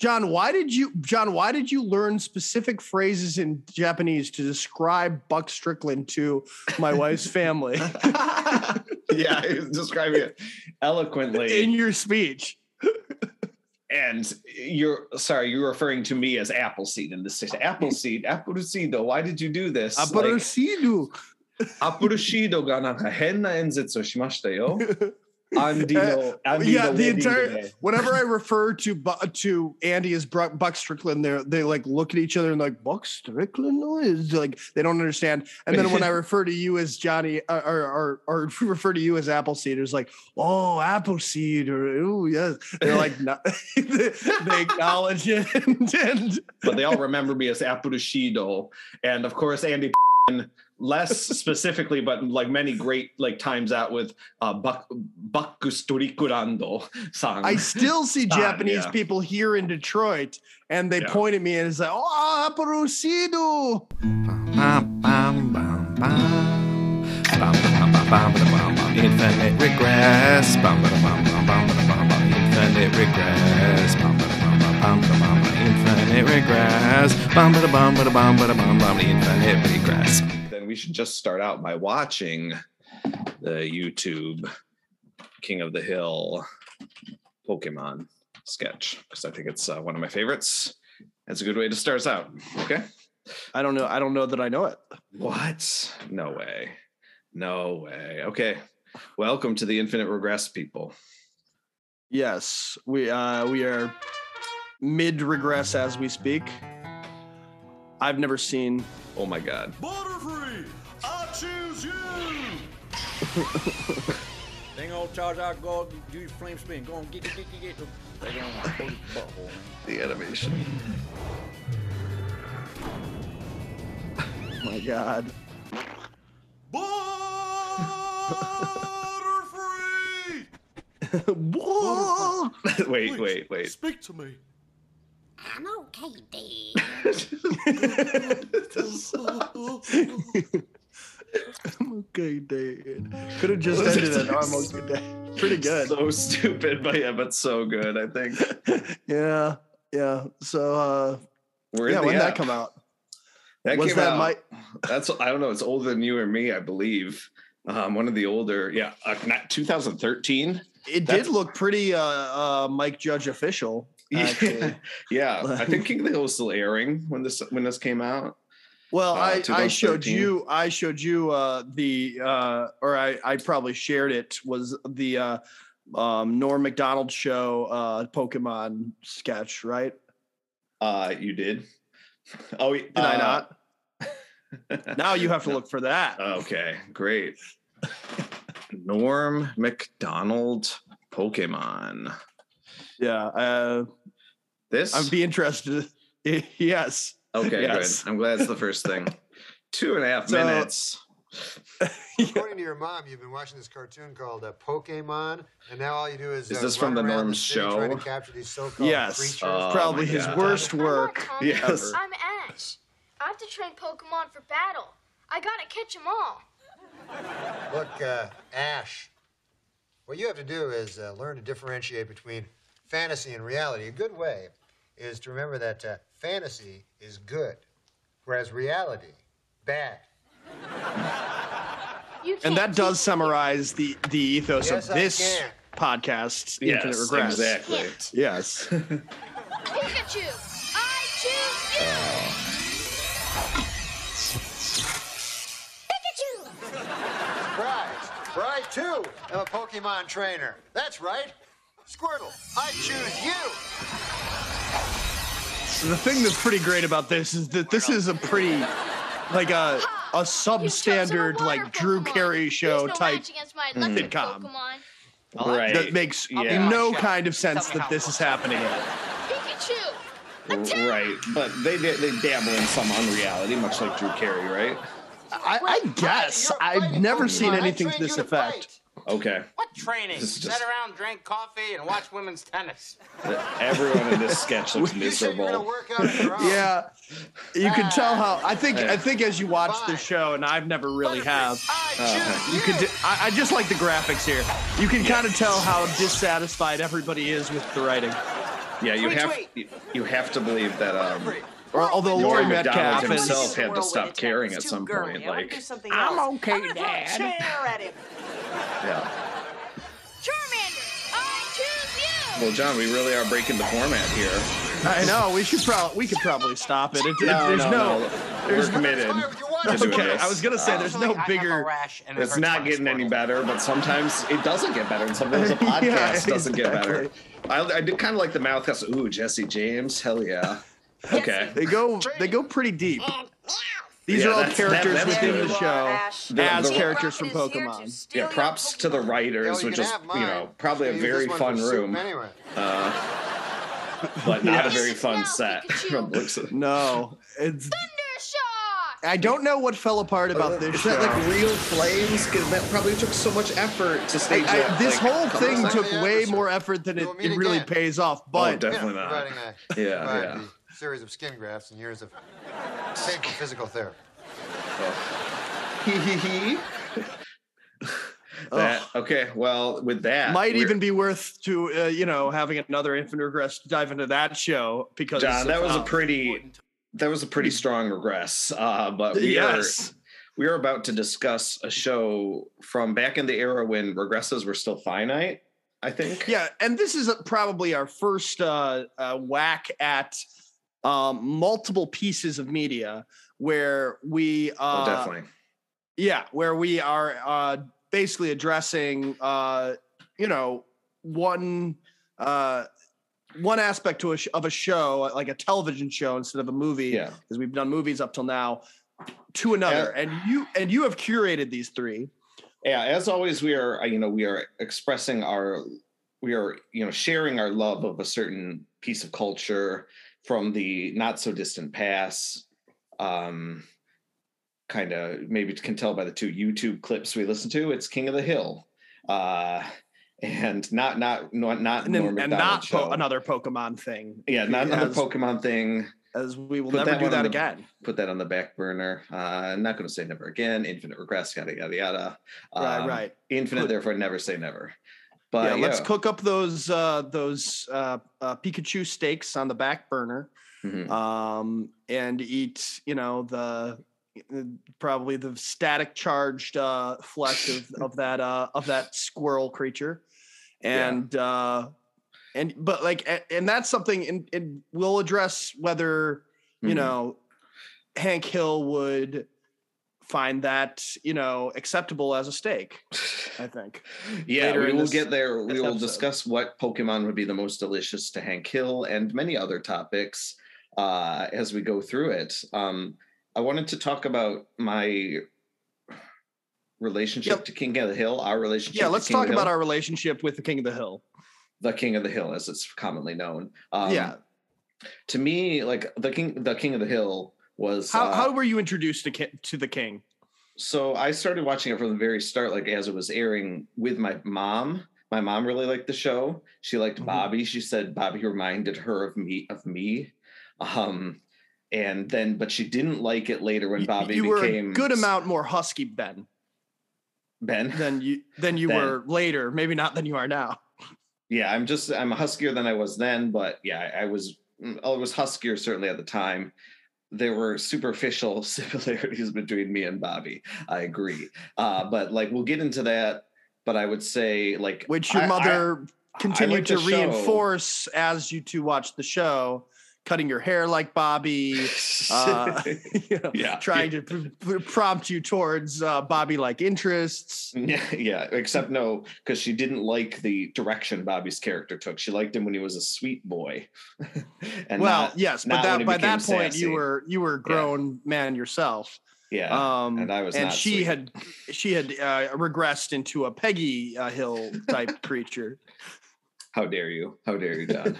John, why did you John, why did you learn specific phrases in Japanese to describe Buck Strickland to my wife's family yeah, he was describing it eloquently. in your speech? and you're sorry, you're referring to me as Appleseed in this case. Appleseed, Appleseed, why did you do this? Like, Aparecido. アップルシードがなんか変な演説をしましたよ。 I'm yeah, the entire today. whenever I refer to to Andy as Buck Strickland, they they like look at each other and like Buck Strickland is like they don't understand. And then when I refer to you as Johnny uh, or or, or refer to you as Appleseed, it's like oh Appleseed or oh yes, they're like not, they, they acknowledge it. And, and but they all remember me as Appleseedo, and of course Andy less specifically, but like many great like times out with uh Bak- Bakustorikurando san. I still see Son, Japanese yeah. people here in Detroit, and they Yeah. point at me and it's like oh bum. Infinite regress. Bum, bum. Infinite regress. Bum, bum. Infinite regress. Bum, bum. Infinite regress. Then we should just start out by watching the YouTube King of the Hill Pokemon sketch because I think it's uh, one of my favorites. It's a good way to start us out. Okay. I don't know. I don't know that I know it. What? No way. No way. Okay. Welcome to the Infinite Regress people. Yes, we uh we are mid regress as we speak. I've never seen Oh my God. Butterfree, Thing old charge out, go do your flame spin. Go on, get, get, get, get, get. They gonna close the butthole. The animation. my god. Butterfree. Whoa! wait, Please, wait, wait. Speak to me. I'm okay, Dad. I'm okay, Dad. Could have just ended it. I'm okay, Dad. Pretty good. So stupid, but yeah, but so good. I think Yeah, yeah. So uh we're yeah, when did that come out? That Was came that out. my That's I don't know. It's older than you or me, I believe. Um, one of the older, yeah, uh, not 2013. it That's- did look pretty uh uh Mike Judge official. Actually. yeah, I think King of the Hill was still airing when this when this came out. Well, Uh, I, I showed 2013. you I showed you uh the uh or I I probably shared it was the uh um Norm MacDonald show uh Pokemon sketch, right? Uh, you did. Oh, did Did I not? Now you have to look for that. okay, great. Norm MacDonald Pokemon. Yeah, uh This I'd be interested. yes. Okay. yes. Good. I'm glad it's the first thing. Two and a half So- minutes. According to your mom, you've been watching this cartoon called uh, Pokemon, and now all you do is, Is uh, this from the around Norm's city trying show? to capture these so-called Yes. creatures. Oh, Probably his God. worst I'm work. Yes. I'm Ash. I have to train Pokemon for battle. I gotta catch them all. Look, uh, Ash, what you have to do is uh, learn to differentiate between fantasy and reality. A good way is to remember that uh, fantasy is good, whereas reality, bad. You And that does summarize the the ethos Yes, of this podcast, Yes, Infinite Regress. me. exactly. Hint. Yes. Pikachu, I choose you. Pikachu. Right, right, too. I'm a Pokemon trainer. That's right. Squirtle, I choose you. The thing that's pretty great about this is that this is a pretty like a a substandard water like Drew Carey show no type match against sitcom. Pokemon. Right. that makes Yeah. no kind of sense that this is happening. Pikachu, attack! Right, but they they dabble in some unreality, much like Drew Carey, right? I, I guess I've never seen anything to this you to effect. Fight. Okay, What training? This is Sit around, drink coffee, and watch women's tennis. everyone in this sketch looks You you miserable. work out on your own. Yeah, you can tell how. I think. Yeah. I think as you watch the show, and I've never really have. Uh-huh. You could. Do, I, I just like the graphics here. You can kind of tell how dissatisfied everybody is with the writing. Yeah, you have Retweet. you, you have to believe that um Or, although Rory Lori McDonald Metcalf himself had to stop caring at some point. Like, I'm okay, Dad. At him. yeah. Charmander, I choose you. Well, John, we really are breaking the format here. I know we should probably we could probably stop it. It- it- No, there's no, no, no. there's We're committed Fine with your wife. to doing okay. I was gonna say there's no Usually I have a bigger. rash and it It's not getting any better, but sometimes it doesn't get better, and sometimes the Yeah, podcast doesn't get better. I, I did kind of like the mouth cuss. Ooh, Jesse James, hell yeah. Okay. They go they go pretty deep. These Yeah, are all that's- that- characters that's within good. the show The- as the- characters from Rocket is here to Pokemon. Yeah, your props to the writers, Hell, which is you know probably a very fun room, Anyway. uh, but not a very fun Now, set. From the looks of- No, it's. Thundershock. I don't know what fell apart about this Is show. that like real flames? Because that probably took so much effort to stage I- I- that. this like, whole thing took way episode. more effort than it, it really again. pays off. Oh, But definitely Yeah, not. Yeah, yeah. The series of skin grafts and years of painful physical therapy. Hee hee hee. That, okay, well, with that, might even be worth to uh, you know having another Infinite Regress to dive into that show because John. That was a pretty, that was a pretty strong regress. Uh, but we yes. are we are about to discuss a show from back in the era when regresses were still finite. I think. Yeah, and this is probably our first uh, uh, whack at um, multiple pieces of media where we, uh, Oh, definitely. yeah, where we are uh, basically addressing, uh, you know, one uh, one aspect to a sh- of a show, like a television show instead of a movie, Yeah. because we've done movies up till now, to another. And you and you have curated these three. yeah as always we are uh, you know we are expressing our we are you know sharing our love of a certain piece of culture from the not so distant past um kind of maybe can tell by the two youtube clips we listen to it's king of the hill uh and not not not not And, then, and not po- another Pokemon thing. yeah not another as- pokemon thing as we will Put never that do that the- again. put that on the back burner uh i'm not going to say never again infinite regress yada yada yada right, Um, right. infinite Put- therefore never say never but yeah, let's cook up those uh, those uh, uh, Pikachu steaks on the back burner, Mhm. um, and eat you know the uh, probably the static charged uh, flesh of, of that uh, of that squirrel creature, Yeah. and uh, and but like and that's something and, and we'll address whether you Mhm. know Hank Hill would find that you know acceptable as a steak. I think. yeah, we will this- get there. We will episode. discuss what Pokemon would be the most delicious to Hank Hill and many other topics uh, as we go through it. Um, I wanted to talk about my relationship Yep. to King of the Hill, our relationship. Yeah, let's talk about Hill, our relationship with the King of the Hill. the King of the Hill, as it's commonly known. Um, yeah. to me, like the King, the King of the Hill was How, uh, how were you introduced to to the king? so I started watching it from the very start, like as it was airing with my mom. My mom really liked the show. She liked Mhm. Bobby. She said Bobby reminded her of me of me. Um, and then, but she didn't like it later when Bobby you were became a good amount more husky Ben Ben. than you than you Then. were later. Maybe not than you are now. yeah, I'm just I'm huskier than I was then, but yeah, I, I was I was huskier certainly at the time. There were superficial similarities between me and Bobby. I agree, uh, but like we'll get into that. But I would say like Which your I- I- mother I continued like to the show. reinforce as you two watched the show, cutting your hair like Bobby, uh, you know, Yeah. trying to pr- pr- prompt you towards uh, Bobby-like interests. Yeah, yeah. Except no, because she didn't like the direction Bobby's character took. She liked him when he was a sweet boy. and well, not- yes, not but that by that point sassy. you were you were a grown man yourself. yeah. um and I was and not she sweet. had she had uh, regressed into a peggy uh, hill type creature How dare you? How dare you, Don?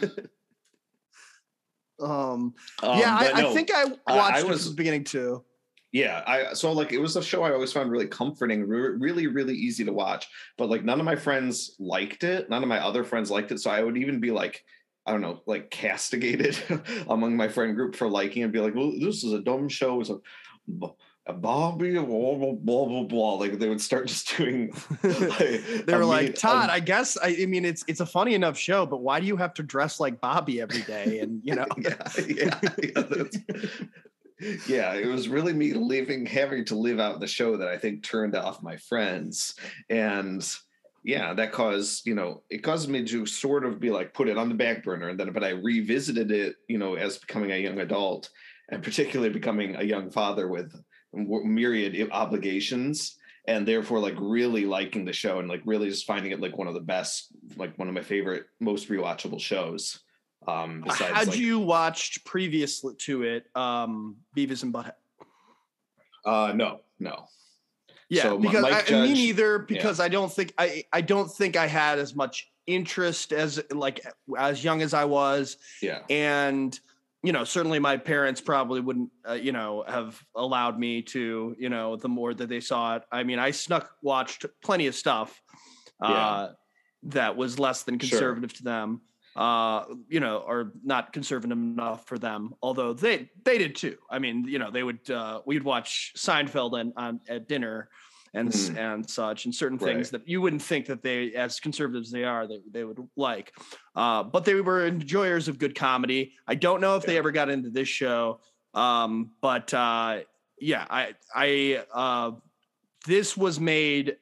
Um, Um, yeah I, no, I think i I watched it was- from the beginning too Yeah, I so like it was a show I always found really comforting, re- really really easy to watch. But like none of my friends liked it. None of my other friends liked it. So I would even be like, I don't know, like castigated among my friend group for liking and be like, well, this is a dumb show. It's a Bobby, blah blah blah blah blah. Like they would start just doing. like, They were like, mean- Todd, a- I guess I, I mean it's it's a funny enough show, but why do you have to dress like Bobby every day? And you know, yeah, yeah, yeah, yeah, it was really me living, having to live out the show that I think turned off my friends, and yeah, that caused you know it caused me to sort of be like put it on the back burner, and then but I revisited it, you know, as becoming a young adult, and particularly becoming a young father with myriad obligations. And therefore, like really liking the show and like really just finding it like one of the best, like one of my favorite, most rewatchable shows. Um, besides, had like, you watched previous to it, um, Beavis and Butthead? Uh, no, no. Yeah, So, because I, Judge- me neither. Because I don't think I I don't think I had as much interest as like as young as I was, Yeah, and you know certainly my parents probably wouldn't uh, you know have allowed me to you know the more that they saw it. I mean I snuck watched plenty of stuff uh, Yeah. that was less than Sure. conservative to them. Uh, you know, or not conservative enough for them. Although they they did too. I mean, you know, they would uh, we'd watch Seinfeld and on at dinner and s Mhm. and such, and certain things that you wouldn't think that they, as conservative as they are, they they would like. Uh, but they were enjoyers of good comedy. I don't know if they ever got into this show, um, but uh, yeah, I I uh, this was made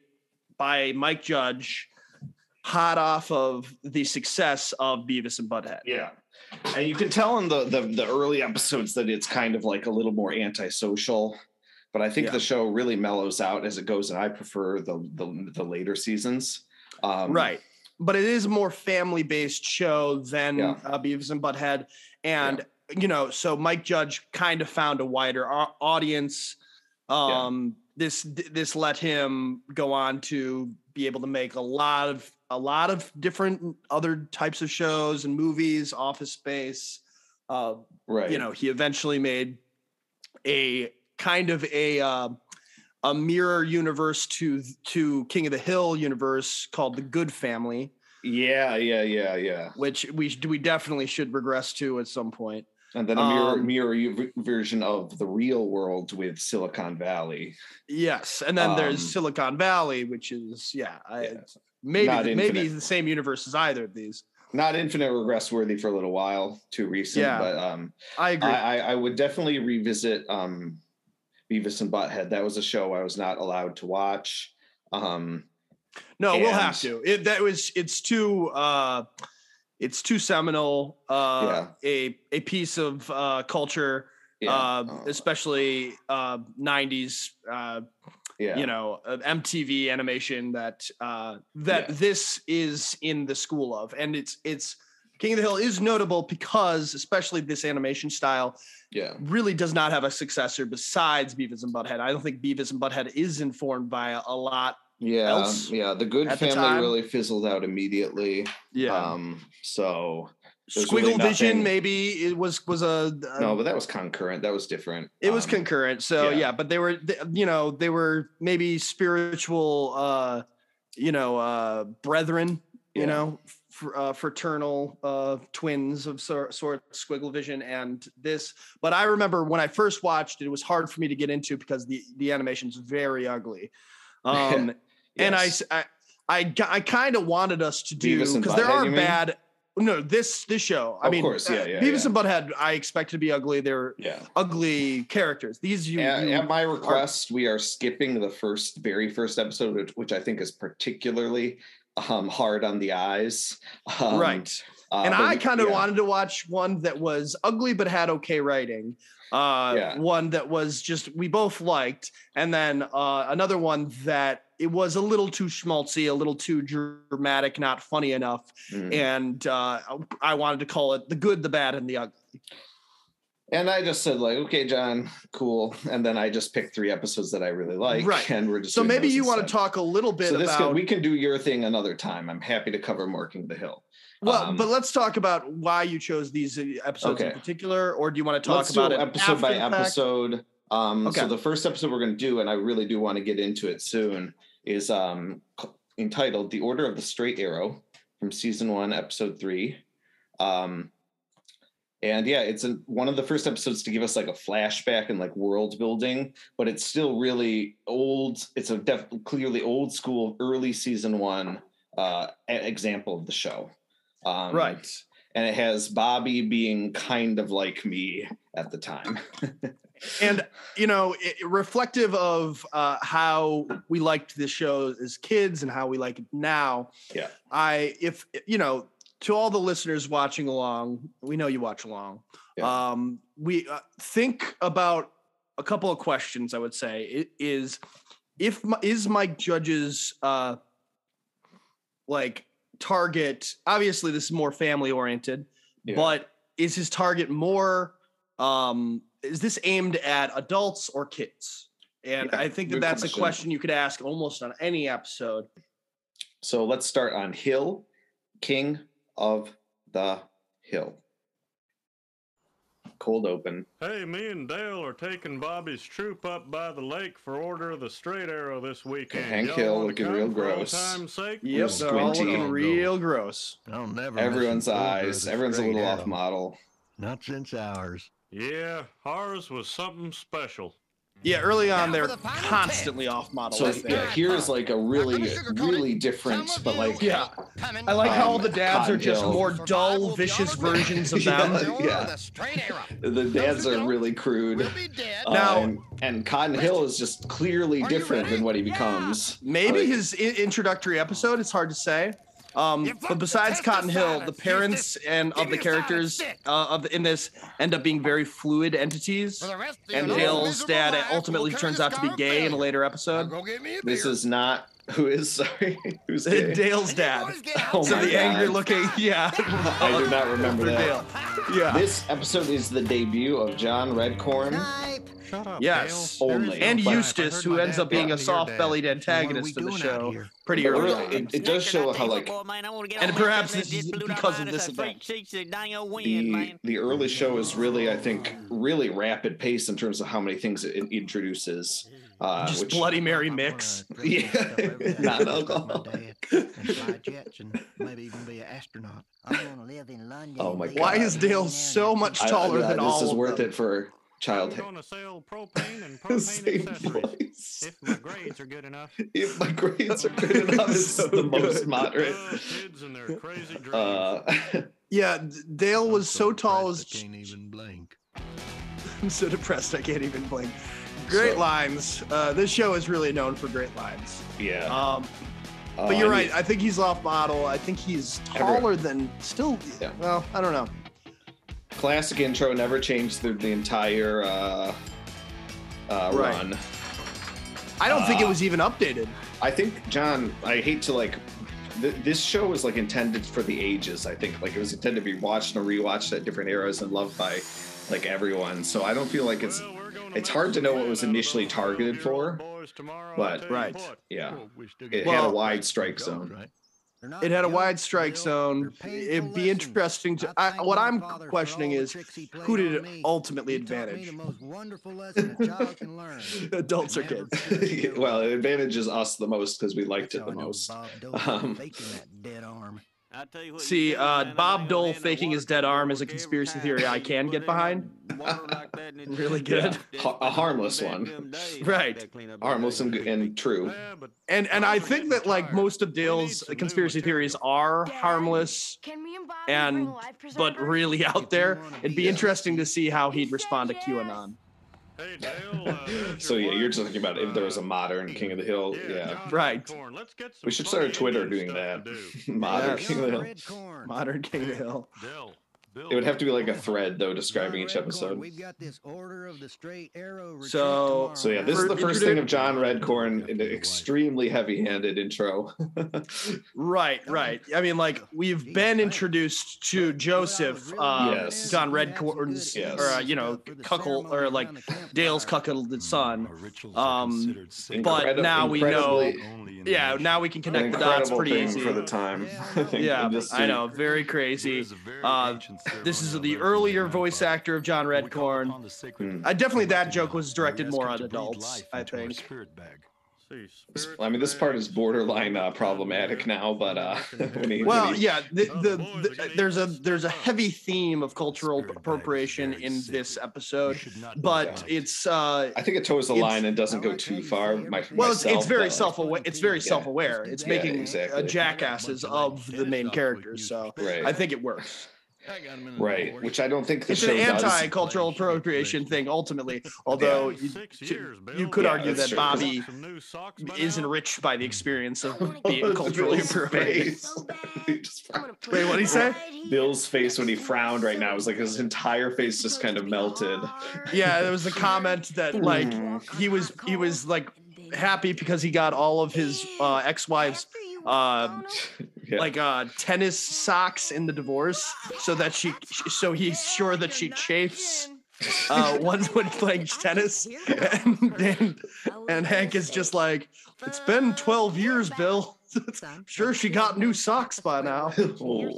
by Mike Judge, hot off of the success of Beavis and Butthead. yeah. And you can tell in the, the the early episodes that it's kind of like a little more antisocial, but I think Yeah. the show really mellows out as it goes, and I prefer the the, the later seasons. Um, right. But it is a more family based show than Yeah. uh, Beavis and Butthead. And, you know, so Mike Judge kind of found a wider au- audience. Um, This this let him go on to be able to make a lot of a lot of different other types of shows and movies, Office Space. Uh, Right. you know he eventually made a kind of a uh, a mirror universe to to king of the hill universe called the Goode family Yeah, yeah, yeah, yeah. which we we definitely should regress to at some point. And then a mirror Um, mirror version of the real world with Silicon Valley. yes and then there's Um, silicon valley which is yeah, I, Yeah. maybe Not maybe the same universe as either of these Not infinite regress worthy for a little while, too recent, Yeah. but um i agree I, I, I would definitely revisit um, Beavis and Butthead. That was a show I was not allowed to watch. Um, no we'll have to it that was it's too uh it's too seminal uh a a piece of uh culture yeah, uh, uh, especially uh, 90s uh, yeah, you know mtv animation that uh, that Yeah. this is in the school of and it's it's king of the hill is notable because especially this animation style yeah, really does not have a successor besides beavis and butthead i don't think beavis and butthead is informed by a, a lot yeah, else yeah. The Good at the Family really fizzled out immediately. yeah Um, so squiggle really vision maybe it was was a, a no, but that was concurrent. That was different. It was Um, concurrent. So yeah. yeah. but they were, th- you know, they were maybe spiritual, uh, you know, uh, brethren, you know, fr- uh, fraternal uh, twins of sort, sort, Squigglevision and this. But I remember when I first watched it, it was hard for me to get into because the the animation's very ugly. Um, and I, yes. s- I, I, g- I kind of wanted us to do because there are bad. No, this this show. I Of mean, course, yeah, uh, yeah, Beavis yeah. and Butthead. I expect to be ugly. They're yeah. ugly characters. These you, At, you- at my request, we are skipping the first, very first episode, which, which I think is particularly um, hard on the eyes. Um, right. uh, and I kind of yeah. wanted to watch one that was ugly but had okay writing. Uh, Yeah. one that was just we both liked, and then uh, another one that it was a little too schmaltzy, a little too dramatic, not funny enough, Mm. and uh, I wanted to call it the good, the bad, and the ugly. And I just said like, okay, John, cool. And then I just picked three episodes that I really like, Right. And we're just So maybe you want to talk a little bit So this about could, we can do your thing another time. I'm happy to cover Marking the Hill. well, um, but let's talk about why you chose these uh, episodes in particular, or do you want to talk Let's about it episode by after the fact? episode. Um, Okay. So the first episode we're going to do, and I really do want to get into it soon, is um, entitled "The Order of the Straight Arrow" from season one, episode three. Um, and yeah, it's a, one of the first episodes to give us like a flashback and like world building, but it's still really old. It's a def- clearly old school early season one uh, example of the show. Um, Right. And it has Bobby being kind of like me at the time. and you know it, reflective of uh, how we liked this show as kids and how we like it now Yeah. i if you know to all the listeners watching along we know you watch along Yeah. um we uh, think about a couple of questions i would say it is if is mike judge's uh like target obviously this is more family oriented Yeah. but is his target more um is this aimed at adults or kids and Yeah, i think that that's a question. question you could ask almost on any episode So let's start on Hill, King of the Hill. Cold open. Hey, me and Dale are taking Bobby's troop up by the lake for Order of the Straight Arrow this weekend. Hank Hill wanna looking real gross. time's sake? yep they're all Squinty. looking real gross I'll never Everyone's miss an order eyes. the Everyone's a straight little off model. Not since ours. Yeah, ours was something special. Yeah early on they're the constantly off model So yeah, here's like a really, really different, but like yeah i like how all the dads are just Hill. more dull vicious versions of them. Yeah, yeah. the dads are really crude. Uh, Now- and, and Cotton Hill is just clearly different than what he becomes. maybe Like, his I- introductory episode it's hard to say um, but besides Cotton Hill, the parents and of the me a silent characters uh, of in this end up being very fluid entities. For the rest of And your Dale's dad ultimately turns out to be gay in a later episode. go get me a this is not who is sorry who's gay? Dale's dad. Oh So the there. angry looking, yeah. I do not remember that. Dale. Yeah. This episode is the debut of John Redcorn. Snipe. Shut up, Yes. Dale. Only. is no And fight. Eustace, who ends up being a to your dad. soft-bellied So what are we antagonist to the show pretty But early really, on. it, it does show how like And perhaps this is because of this event. the the early show is really, I think, really rapid pace in terms of how many things it introduces. Uh, Just which, Bloody Mary mix. Yeah, non-alcohol. and fly jets and maybe even be an astronaut. I want to live in London. Oh my and Why is Dale so much I- taller yeah, than this all This is of worth them? it for I'm childhood. gonna sell propane and propane accessories. If my grades are good enough. If my grades are good enough, it's So the most moderate. Uh, kids and their crazy dreams. Uh, Yeah, Dale I'm was so tall as I can't even blink. I'm so depressed I can't even blink. Great So- lines. Uh, this show is really known for great lines. yeah. Um, Uh, but you're I right. mean, I think he's off model. I think he's Everyone- taller than still. Yeah. Well, I don't know. Classic intro never changed through the entire uh, uh, Right. run. I don't think it Uh, was even updated. I think John. I hate to like. Th- this show was like intended for the ages. I think like it was intended to be watched and rewatched at different eras and loved by like everyone. So I don't feel like it's. Well, it's hard to know what was initially targeted for, 12-year-old boys tomorrow, but- I'll tell you Right. Yeah, Well, we still it got had a wide strike zone. right? It had a wide strike zone. It'd be interesting to. I what I'm questioning is who did it ultimately He taught me advantage? the most wonderful lesson a child can learn. Adults or kids? well, it advantages us the most because we liked it the how I know most. Bob Dole was Um, faking that dead arm. I tell you what, See, tell uh, Bob Dole faking his dead arm is a conspiracy theory I can get behind. water like that Really good. just Ha- a harmless one. Right. that cleanup Harmless and, and true. And and I think that like most of We Dale's conspiracy theories are harmless and Bobby and bring a life but really out there. It'd be be interesting to see how He he'd respond to said QAnon. Hey, Dale, uh, So yeah, you're wife. talking about if there was a Uh, modern King of the Hill. Yeah, John Right. Redcorn, let's get some we should start a Twitter doing that. do. modern Yes. King of the Hill. Modern King of the Hill. Dell, Bill, It would have to be like a thread though, describing each episode. We've got this order of the straight arrow So- So yeah, this is the first thing of John Redcorn, in an extremely heavy-handed intro. Right, right. I mean, like we've been introduced to Joseph, uh, Yes. John Redcorn's, Yes. or uh, you know, cuckold or like Dale's cuckolded son. Um, but now we know. incredibly- Yeah, now we can connect the dots incredible pretty thing easy. for the time. Yeah. I know, very crazy. Uh, this is the earlier voice actor of John Redcorn. Hmm. Uh, definitely that joke was directed more on adults, I think. I mean, this part is borderline uh, problematic now, but uh, when he, Well, when he- yeah, the, the, the, there's a there's a heavy theme of cultural appropriation in this episode, but it's uh, I think it toes the line and doesn't go too far. My, well, it's, it's very self-aware. It's very self-aware. It's Yeah, making exactly. uh, jackasses of the main characters. So Right. I think it works. Right, which I don't think the It's show an anti-cultural appropriation thing ultimately. Although you, you could Yeah, argue that true. Bobby is enriched by the experience of being culturally Bill's appropriated. face. He just frowned. Wait, what'd he say? Bill's face when he frowned right now was like his entire face just kind of melted. Yeah, there was a comment that like he was he was like happy because he got all of his uh, ex-wives uh, Yeah. like uh, tennis socks in the divorce, so that she so he's sure that she chafes uh, ones when playing tennis, and, and and Hank is just like, it's been twelve years, Bill. sure, she got new socks by now. Oh.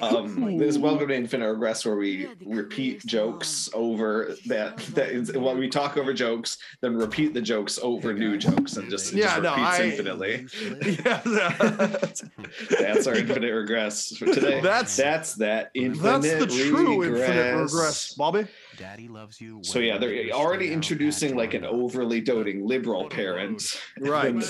Um, there's welcome to Infinite Regress where we repeat jokes over that that is while we talk over jokes, then repeat the jokes over new jokes and just, Yeah, just no, repeats I- infinitely. yeah, That's our infinite regress for today. That's- that's that infinite that's the true regress. infinite regress, Bobby. Daddy loves you. So yeah, they're already introducing like an overly doting liberal parent. Right. And,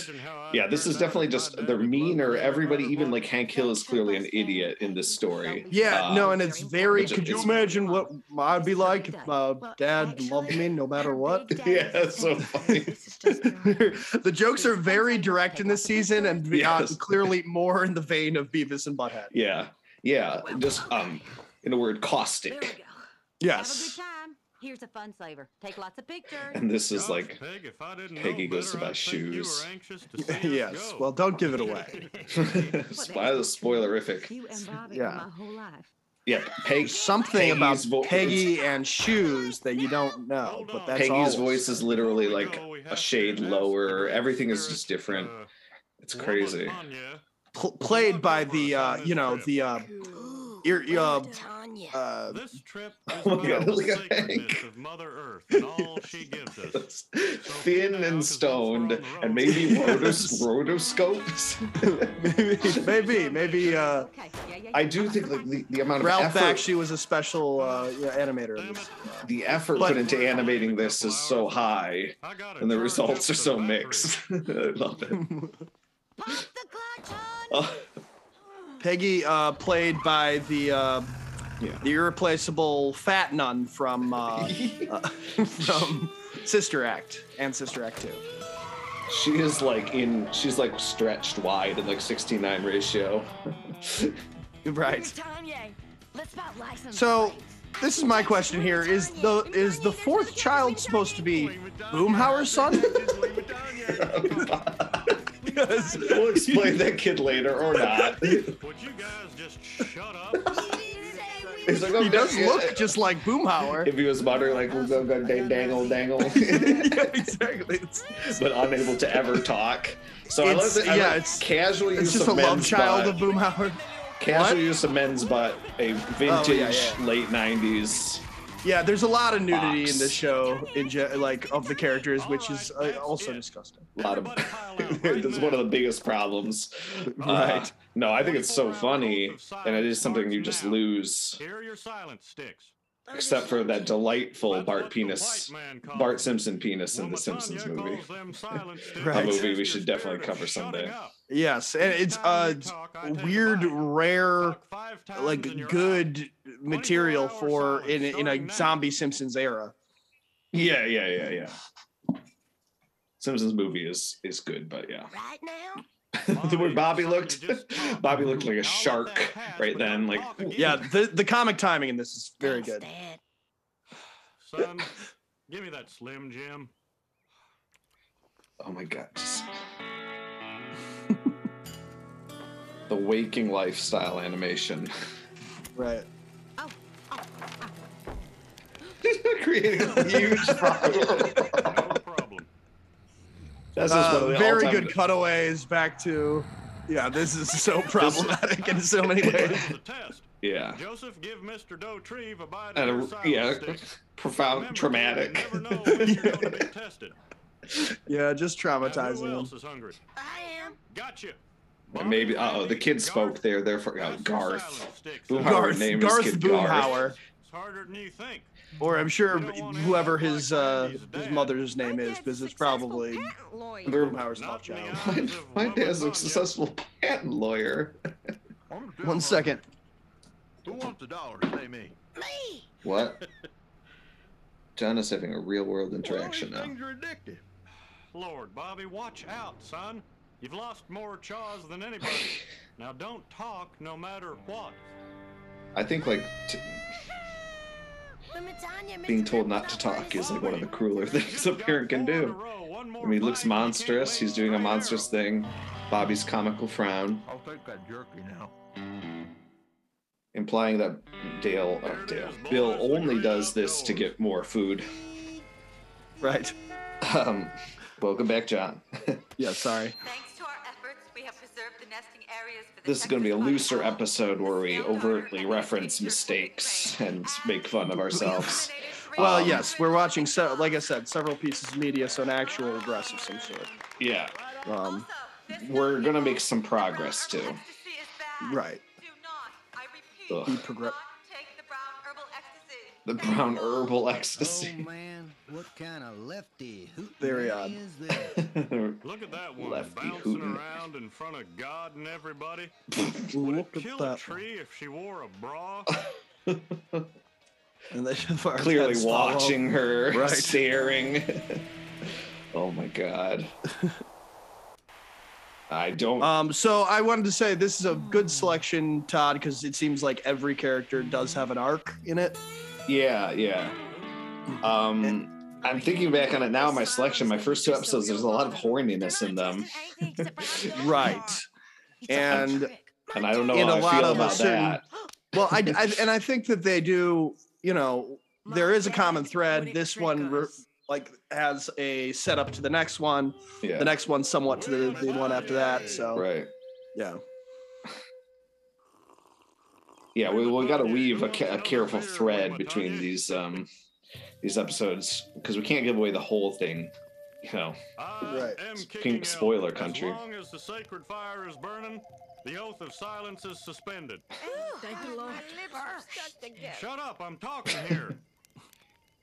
yeah, this is definitely just they're mean or everybody, even like Hank Hill is clearly an idiot in this story. Yeah, Um, no, and it's very. Could you imagine what I'd be like if uh, Dad loved me no matter what? Yeah, that's so funny. the jokes are very direct in this season, and uh, Yes. clearly more in the vein of Beavis and Butthead. Yeah, yeah, just um, in a word, caustic. Have a good Yes. Time. Here's a fun saver. Take lots of pictures. And this is Gosh, like Peg, if I didn't know Peggy goes to buy I'd you shoes. were anxious to see yes. go. Well, don't give it away. Spy the spoilerific. You and Bobby Yeah. my whole life. Yeah, Peg, Something about vo- Peggy and shoes that you don't know, but that's Peggy's all. voice is literally like a shade lower. Everything is just different. Uh, It's crazy. Pl- played by the uh, you know the uh, ear, uh, uh, This trip Oh my is God, about the look at sacredness Hank. of Mother Earth and all she gives us. Thin and stoned, and maybe rotos- rotoscopes. maybe maybe maybe uh, I do think like the, the amount of Ralph effort, actually was a special uh, yeah, animator. The effort But- put into animating this is so high, and the results are so mixed. I love it. Oh, Peggy, uh, played by the uh, Yeah. the irreplaceable fat nun from uh, uh, from Sister Act and Sister Act Two. she is like in. She's like stretched wide in like 69 ratio. Right. Tanya, let's spot license So this is my question here: Is the is the fourth child supposed to be Boomhauer's son? We'll explain that kid later or not. Would you guys just shut up? He's like, he "Oh, does yeah." look just like Boomhauer. If he was muttering like "We'll go go dang dangle dangle," yeah, exactly. It's, but unable to ever talk. So I love It's- that. I yeah, love it's- casually. it's just a of love child butt. of Boomhauer. Casual What? use of men's butt, a vintage Oh, yeah, yeah. late '90s. Yeah, there's a lot of nudity Box. in this show, in ge- like of the characters, which is uh, also disgusting. A lot of. That's one of the biggest problems. Uh, Right. No, I think it's so funny, and it is something you just lose. Here your silence sticks. Except for that delightful That's Bart penis, white man calls Bart. Simpson penis in the Simpsons movie. calls them silence sticks. Right. A movie we should definitely cover someday. Yes, and it's uh weird, rare, Talk five times and like good material for in in a zombie Simpsons era. Yeah, yeah, yeah, yeah. Simpsons movie is is good, but yeah. right now. The way Bobby looked, Bobby looked like a shark right then. Like, Yeah, the the comic timing in this is very good. Son, give me that Slim Jim. oh my god, just the waking lifestyle animation, Right. Oh. Creating a huge problem. No problem. That's just one of Uh, the very good cutaways back to. Yeah, this is so problematic in so many ways. Here's the test. Yeah, Joseph, give Mr. Dauterive a bite and of a, your yeah, sticks. profound, Remember, traumatic. You never know when you're going to be tested. Yeah, just Now, who traumatizing else him. is hungry? I am. Gotcha. And maybe uh oh, the kid spoke there. Therefore, uh, Garth. Boomhauer Garth, named Garth his Garth. Boomhauer, It's harder than you think. Or I'm sure whoever his uh, his mother's name is, because it's probably Boomhauer's love child. My, my dad's a successful patent lawyer. One second. Who wants a dollar to say me? Me. What? John is having a real world interaction Well, now. things are addictive. Lord, Bobby, watch out, son. You've lost more chaws than anybody. now don't talk no matter what. I think like t- being told not to talk is like one of the crueler things a parent can do. I mean, he looks monstrous. He's doing a monstrous thing. Bobby's comical frown, I'll take that jerky now. implying that Dale, uh, Dale, Bill only does this to get more food. Right. Um, welcome back, John. Yeah, sorry. This is going to be a looser episode where we overtly reference mistakes and make fun of ourselves. Well, Um, yes, we're watching, se- like I said, several pieces of media, so an actual regress of some sort. Yeah, Um, we're gonna make some progress too. right. Ugh. Be progress. The brown herbal Oh ecstasy. man, what kind of lefty hoot Very odd. is this? Look at that one Lefty bouncing hootin'. around in front of God and everybody. Look at Kill a that. tree if she wore a bra. And they fire Clearly watching her, Right. staring. oh my god. I don't. Um, so I wanted to say this is a good selection, Todd, because it seems like every character does have an arc in it. Yeah, yeah. Um, I'm thinking back on it now. My selection, my first two episodes, there's a lot of horniness in them, Right. And and I don't know In how a I lot feel of about certain- that. well, I, I and I think that they do. You know, there is a common thread. This one re- like has a setup to the next one. Yeah. The next one somewhat to the, the one after that. So Right. yeah. Yeah, we we got to weave a, ca- a careful thread between these um these episodes because we can't give away the whole thing. You know, Right. pink spoiler country. As long as the sacred fire is burning, the oath of silence is suspended. Thank the Lord. Shut up, I'm talking here.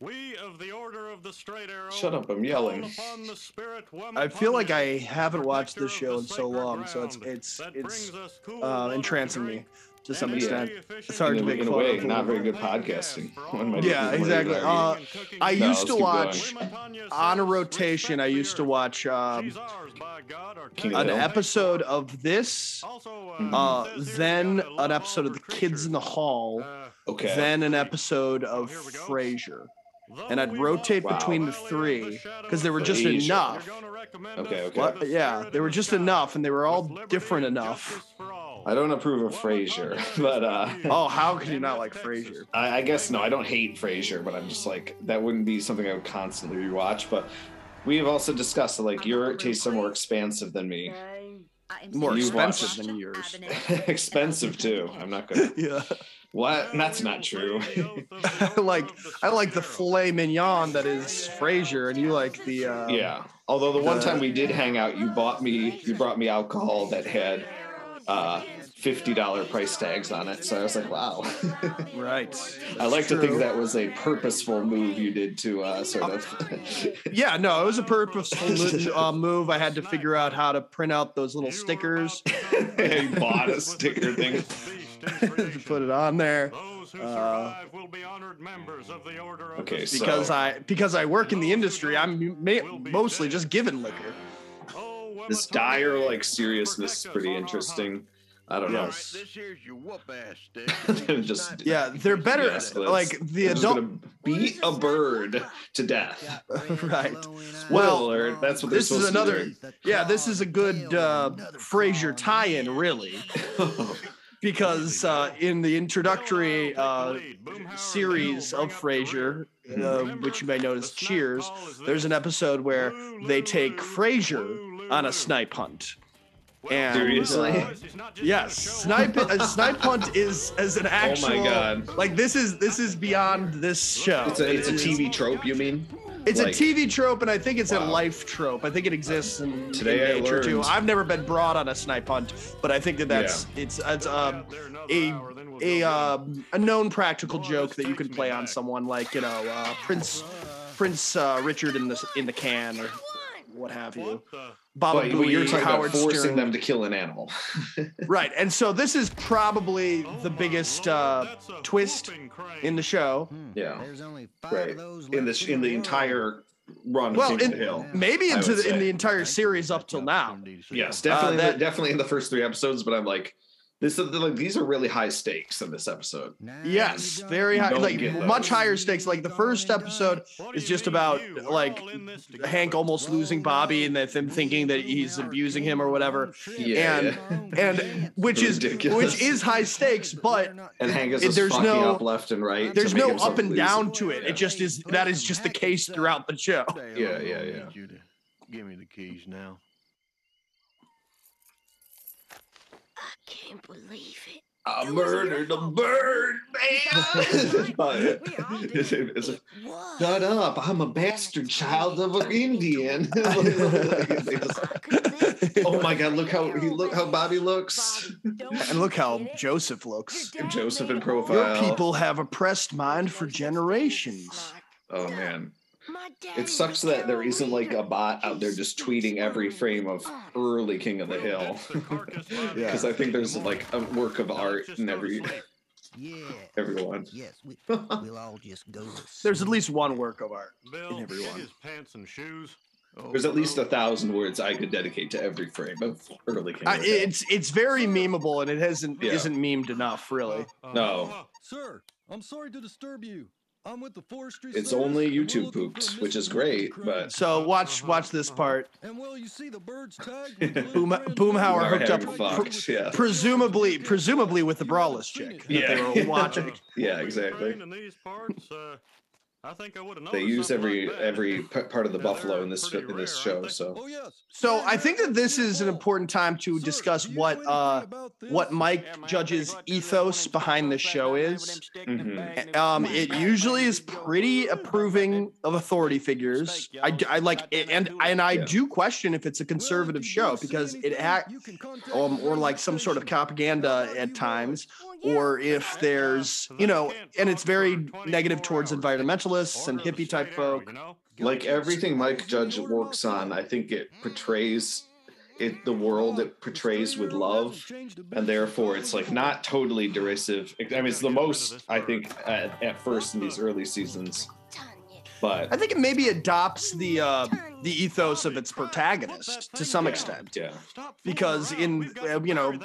We of the Order of the Straight Arrow. Shut up, I'm yelling. upon the spirit I feel like I haven't watched this show in so long, so it's it's it's brings us cool uh, entrancing me drink to some and extent. It's hard to in, a- make in a fun way, of. not very good podcasting. Yeah, exactly. Uh, I No, used let's to watch going. on a rotation. I used to watch um, an episode of this, uh, then an episode of The Kids in the Hall, Okay. then an episode of Frasier. And I'd rotate Wow. between the three because they were just Frasier. enough. Okay, okay. What? Yeah, they were just enough, and they were all different enough. I don't approve of Frasier, but uh, Oh, how could you not like Frasier? I, I guess no, I don't hate Frasier, but I'm just like that wouldn't be something I would constantly rewatch. But we have also discussed that like your tastes are more expansive than me. More expensive than yours. expensive too. I'm not gonna. Yeah. What? That's not true. like I like the filet mignon that is Frasier, and you like the uh, yeah. Although the one time we did hang out, you bought me, you brought me alcohol that had uh, fifty dollar price tags on it. So I was like, wow. right. I like to think that was a purposeful move you did to uh, sort of. Yeah, no, it was a purposeful uh, move. I had to figure out how to print out those little stickers you bought a sticker thing. to put it on there. Uh, survive will be honored members of the Order of Okay, so- Because I because I work in the industry, I'm ma- mostly just given liquor. This dire like seriousness is pretty interesting. I don't know. Yes. This here's your whoop ass stick. Just Yeah, they're better. Yes, Like the I'm adult. gonna beat a bird to death. right. Spoiler Well, alert, that's what this is another. Yeah, this is a good uh, Frasier tie-in, really, because uh, in the introductory uh, series of Frasier, uh, which you may know as Cheers, there's an episode where they take Frasier on a snipe hunt. And, Seriously? uh, yes, snipe a snipe hunt is as an actual. Oh my God. Like this is this is beyond this show. It's a, it's a TV trope, you mean? It's Like- a TV trope, and I think it's a life trope. I think it exists in, Today in nature too. I've never been brought on a snipe hunt, but I think that that's it's it's um, a a um, a known practical joke that you can play on someone like you know uh, Prince Prince uh, Richard in the in the can or what have you. Baba But when you're Booey, talking Howard about forcing Stern. them to kill an animal. Right, and so this is probably the biggest uh, twist in the show. Yeah. There's only five Right. of those In left the in the entire run of Well, King in, Hill. maybe into would the, in the entire series up till now. Yes, definitely, Uh, that- definitely in the first three episodes. But I'm like, this is like these are really high stakes in this episode. Yes, very high, Don't like get those. much higher stakes. Like the first episode is just about like Hank almost losing Bobby and that them thinking that he's abusing him or whatever. Yeah, and and which is Ridiculous. which is high stakes, but And Hank is just there's fucking no up left and right. to there's make no himself up and lose. down to it. It just is that is just the case throughout the show. Yeah, yeah, yeah. You to give me the keys now. Can't believe it. I murdered a bird, man. It's a- Shut up! I'm a bastard child of an Indian. oh my God! Look how he look how Bobby looks. And look how Joseph looks. Joseph in profile. Your profile. people have oppressed mind for generations. Oh man. It sucks that there isn't like a bot out there just tweeting every frame of early King of the Hill. Because I think there's like a work of art in every Yeah. everyone. Yes, we, we'll all just go. There's at least one work of art Bill, in everyone. his pants and shoes. Oh, there's at least a thousand words I could dedicate to every frame of early King I, of the Hill. it's it's very memeable and it hasn't Yeah. isn't memed enough really. Uh, no, uh, uh, Sir, I'm sorry to disturb you. I'm with the forestry. it's Service, only YouTube looking for poops, a which is great, but So watch uh-huh, watch this uh-huh. part. And well, you see the birds tagged. with the little Boom brand Boomhauer Our hooked up head pre- yeah. presumably presumably with the brawless chick that Yeah. they were watching. yeah, exactly. In these parts, I think I would have They use every every part of the buffalo in this in this show. So. So I think that this is an important time to discuss what uh what Mike Judge's ethos behind this show is. Mhm. Um, it usually is pretty approving of authority figures. I, I like it, and and I do question if it's a conservative show because it act um, or like some sort of propaganda at times, or if there's you know, and it's very negative towards environmentalists and hippie type folk. like everything Mike Judge works on, I think it portrays it the world it portrays with love, and therefore it's like not totally derisive. I mean, it's the most I think at, at first in these early seasons, but I think it maybe adopts the uh, the ethos of its protagonist to some extent. yeah, because in uh, you know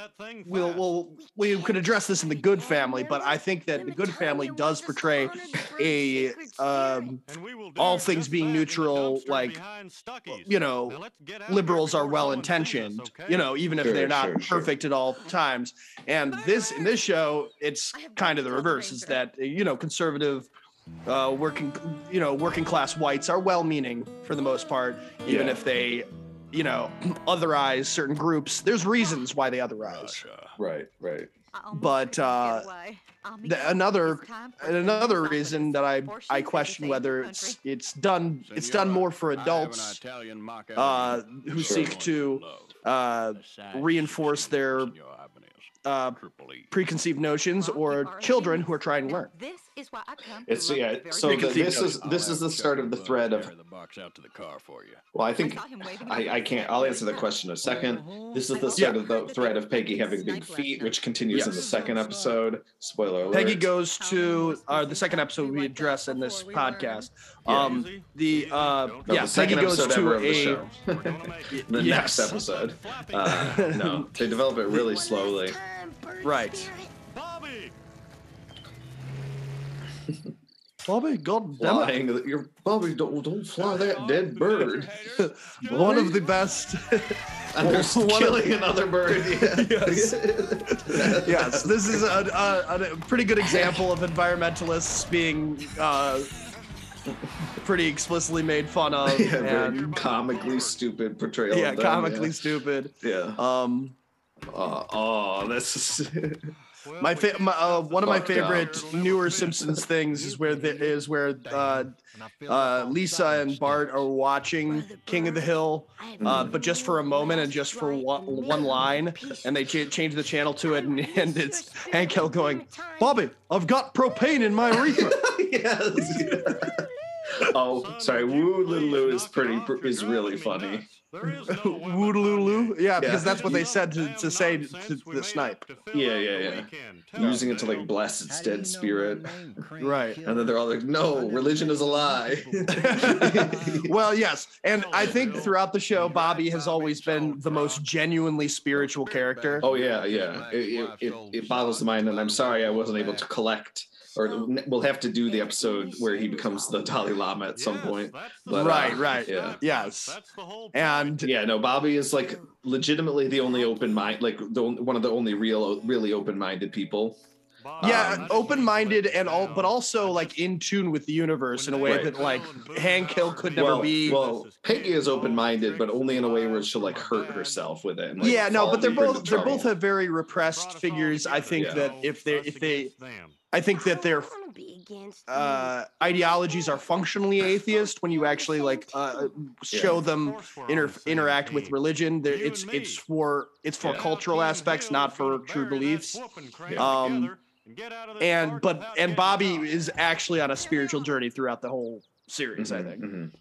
we'll, we'll we could address this in the Goode family but i think that the Goode family does portray a um, all things being neutral like you know liberals are well intentioned you know even if they're not sure, sure. perfect at all times. And this in this show it's kind of the reverse is that you know conservative uh, working you know working class whites are well meaning for the most part even Yeah. if they you know otherize certain groups. There's reasons why they otherize. Right, right. but uh the, another another reason that i i question whether it's it's done it's done more for adults uh who seek to uh reinforce their uh preconceived notions or children who are trying to learn. This is why I come. It's to yeah. very So the, this is this is the start of the thread of. the box out to the car for you. Well, I think I, I can't. I'll answer the question in a second. This is the start of the thread of Peggy having big feet, which continues in the second episode. Spoiler alert. Peggy goes to uh, the second episode we address in this podcast. Um, the uh, No, yeah, the second Peggy goes episode to ever of the a show. the Yes. next episode. Uh, no, they develop it really slowly. right. Bobby, Bobby, God damn it. You're Bobby. Don't don't fly that dead bird. One of the best. And they're One of- killing another bird. Yeah. Yes. yes, this is a, a, a pretty good example of environmentalists being uh, pretty explicitly made fun of. yeah, very and, comically stupid portrayal. yeah, of them, comically stupid. Yeah. Um, Uh, oh, this is. My, fa- my uh, one of my favorite newer Simpsons things is where the, is where uh, uh, Lisa and Bart are watching King of the Hill, uh, but just for a moment and just for one, one line, and they ch- change the channel to it, and, and it's Hank Hill going, "Bobby, I've got propane in my urethra." yes. oh, sorry. Woo Little Lou is pretty is really funny. Woodaloo, yeah, because that's what they said to, to say to, to the snipe. Yeah, yeah, yeah. Using it to like bless its dead spirit. Right. And then they're all like, "No, religion is a lie." well, yes, and I think throughout the show, Bobby has always been the most genuinely spiritual character. Oh yeah, yeah. It, it, it, it boggles the mind, and I'm sorry I wasn't able to collect. Or we'll have to do the episode where he becomes the Dalai Lama at some point. But, uh, right, right. Yeah. Yes. And yeah, no, Bobby is like legitimately the only open mind, like the one of the only real, really open-minded people. yeah, Um, open-minded and all, but also like in tune with the universe in a way Right. that like Hank Hill could never well, be. Well, Peggy is open-minded, but only in a way where she'll like hurt herself with it. And, like, yeah, no, but they're both they're trouble. both have very repressed figures. I think Yeah. that if they if they, I think that their uh, ideologies are functionally atheist when you actually like uh, show Yeah. them inter- interact with religion. It's it's for it's for cultural aspects, not for true beliefs. Um, and but and Bobby is actually on a spiritual journey throughout the whole series. I think.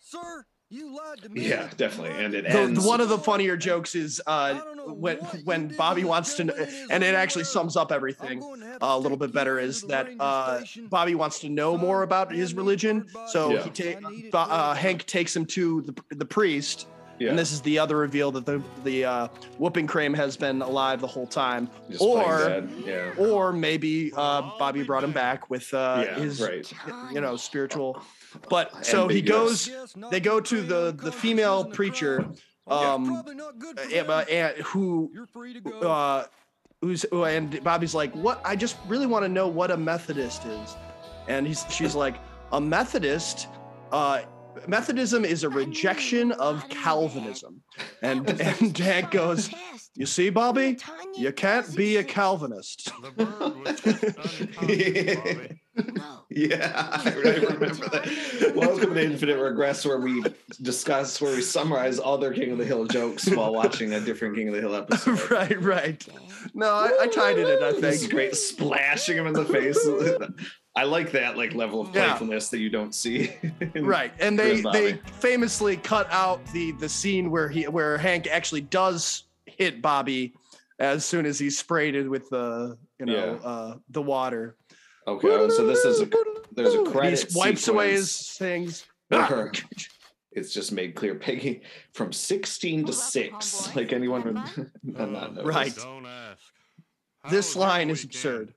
Sir, you lied to me. Yeah, definitely. And it ends. one of the funnier jokes is uh, when when Bobby wants to, kn- and it actually sums up everything a little bit better. Is that uh, Bobby wants to know more about his religion, so Yeah. he ta- uh, Hank takes him to the, the priest. Yeah. And this is the other reveal that the the uh, whooping crane has been alive the whole time, Just or yeah. or maybe uh, Bobby brought him back with uh, his right. you know spiritual. But so he goes. They go to the the female preacher, um, uh, uh, who uh, who's and Bobby's like, what? I just really want to know what a Methodist is, and he's she's like, a Methodist. Uh, Methodism is a rejection of Calvinism, and and Hank goes, "You see, Bobby, you can't be a Calvinist." Yeah, I remember that. Welcome to Infinite Regress, where we discuss, where we summarize other King of the Hill jokes while watching a different King of the Hill episode. right, right. No, I, I tied it in. I This is think. great, splashing him in the face. I like that like level of Yeah. playfulness that you don't see. right and they they famously cut out the the scene where he where hank actually does hit bobby as soon as he's sprayed it with the you know Yeah. uh the water Okay, oh, so this is a there's a And credit. he wipes away his things It's just made clear, Peggy, from 16 to 6. Like anyone would not know. right this line is absurd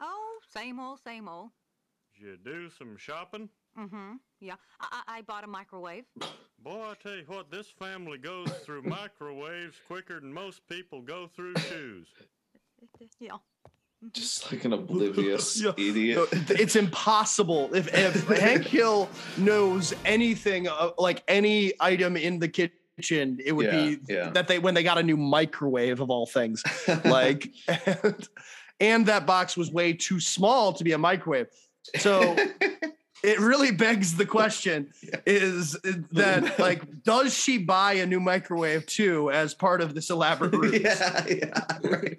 Oh, same old, same old. Did you do some shopping? Mm-hmm. Yeah. I, I I bought a microwave. Boy, I tell you what, this family goes through microwaves quicker than most people go through shoes. Yeah. Just like an oblivious Yeah. idiot. it's impossible if, if hank hill knows anything uh, like any item in the kitchen it would Yeah, be yeah. that they when they got a new microwave of all things like and, and that box was way too small to be a microwave so it really begs the question is that like does she buy a new microwave too as part of this elaborate ruse? yeah, yeah, right.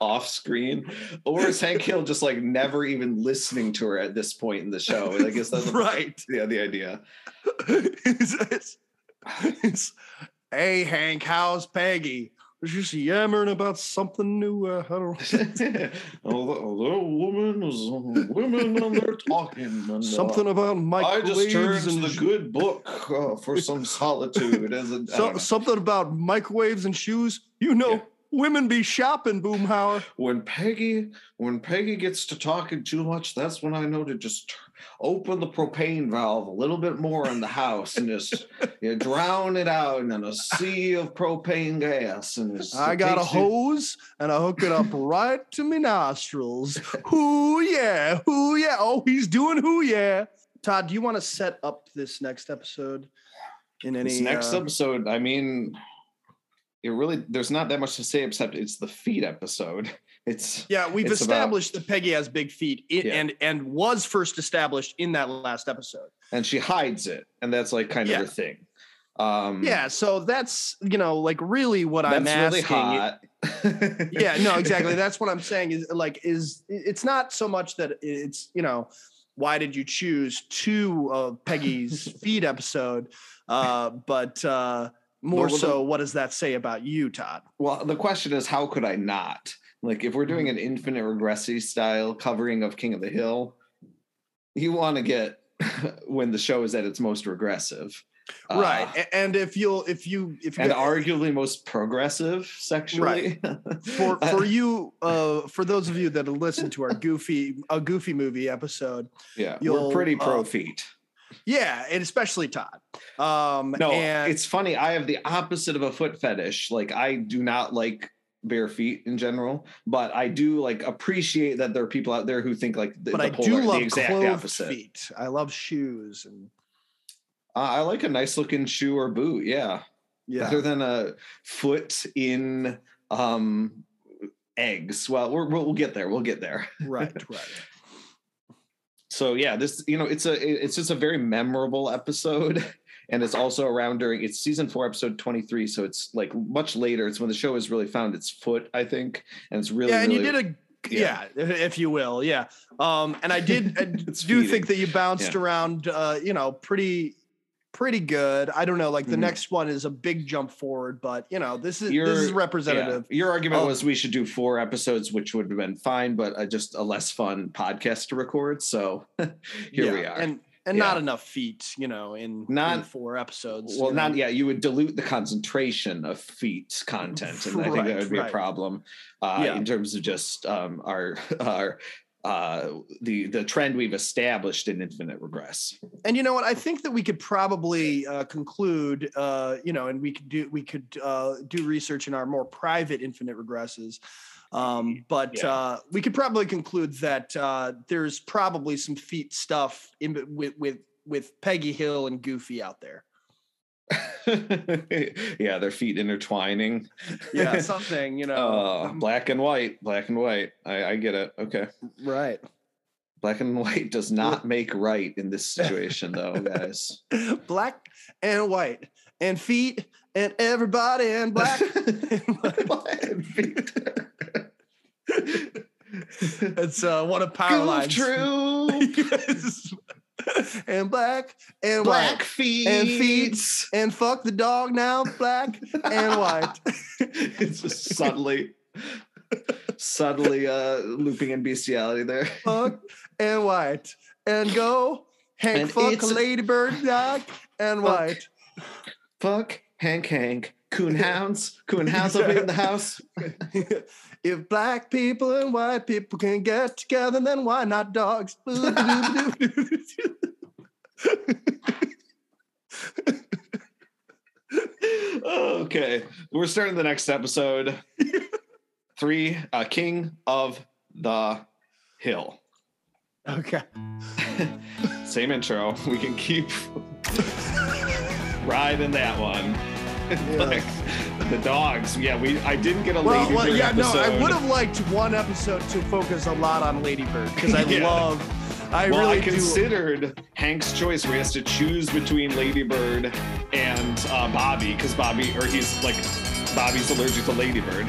Off screen. Or is Hank Hill just like never even listening to her at this point in the show? I guess that's right yeah, the idea. it's, it's, it's, hey Hank, how's Peggy? Was just yammering about something new. Uh, I don't know. Although woman was women and they're talking. And, uh, something about I microwaves just turned and the good book uh, for some solitude. As a, I so, something about microwaves and shoes. You know, women be shopping, Boomhauer. when Peggy when Peggy gets to talking too much, that's when I know to just open the propane valve a little bit more in the house and just you know, drown it out in a sea of propane gas. And I got a takes you- hose and I hook it up right to my nostrils. Whoo yeah, whoo yeah. Oh, he's doing whoo yeah. Todd, do you want to set up this next episode in any This next uh, episode, I mean, it really there's not that much to say except it's the feet episode. It's Yeah, we've it's about- established that Peggy has big feet, i- Yeah. and and was first established in that last episode. and she hides it, and that's like kind Yeah. of her thing. Um, Yeah, so that's you know like really what I'm really asking. hot. yeah, no, exactly. That's what I'm saying is like is it's not so much that it's you know why did you choose two of Peggy's feet episode, uh, but uh, more well, so the- what does that say about you, Todd? Well, the question is, how could I not? Like, if we're doing an infinite regressi style covering of King of the Hill, you want to get when the show is at its most regressive, Uh, right, A- and if you'll if you if you and get- arguably most progressive sexually. Right. for for you uh for those of you that have listened to our goofy a goofy movie episode yeah, You're pretty pro uh, feet. yeah and especially todd um No, and it's funny. I have the opposite of a foot fetish. Like, I do not like bare feet in general, but I do like appreciate that there are people out there who think like the, but the i polar, do the love exact clothed opposite. feet i love shoes and Uh, I like a nice looking shoe or boot. Yeah. yeah Better than a foot in um eggs. Well, we're, we'll, we'll get there. We'll get there. right right So yeah, this you know it's a it's just a very memorable episode, and it's also around during it's season four episode twenty three. So it's like much later. It's when the show has really found its foot, I think, and it's really yeah and really, you did a yeah. if if you will yeah um and i did I do feeding. think that you bounced Yeah. around uh you know pretty pretty good i don't know like the Mhm. next one is a big jump forward but you know this is Your- this is yeah. representative Your argument of- was we should do four episodes, which would have been fine, but uh, just a less fun podcast to record. So here Yeah, we are. and and Yeah. not enough feet you know in, in Not- four episodes well, you not know. yeah. You would dilute the concentration of feet content, and I think that would be right. a problem uh, Yeah. in terms of just um, our our uh, the the trend we've established in Infinite Regress. and you know what i think that we could probably uh, conclude uh, you know and we could do we could uh, do research in our more private infinite regresses um, but Yeah. uh, we could probably conclude that uh, there's probably some feet stuff in with with with peggy hill and goofy out there yeah, their feet intertwining. yeah something you know Uh, black and white, black and white. I, I get it. Okay. right Black and white does not make right in this situation, though, guys. black and white and feet and everybody and black it's uh one of power Goof lines Troop. Yes. and black and Black white feet. and feet and fuck the dog now black and white it's just subtly, subtly uh, looping in bestiality there. fuck and white and go Hank And fuck a ladybird black and Fuck. white Fuck Hank Hank. Coon hounds. Coon hounds will be in the house. if black people and white people can get together, then why not dogs? okay. We're starting the next episode. Three, uh, King of the Hill. okay. Same intro. We can keep riding that one. like the dogs. Yeah, we I didn't get a Well, lady well bird yeah, no. I would have liked one episode to focus a lot on Ladybird because I Yeah. love, I well, really I do. considered Hank's choice where he has to choose between Ladybird and uh, Bobby because Bobby, or he's like, Bobby's allergic to Ladybird.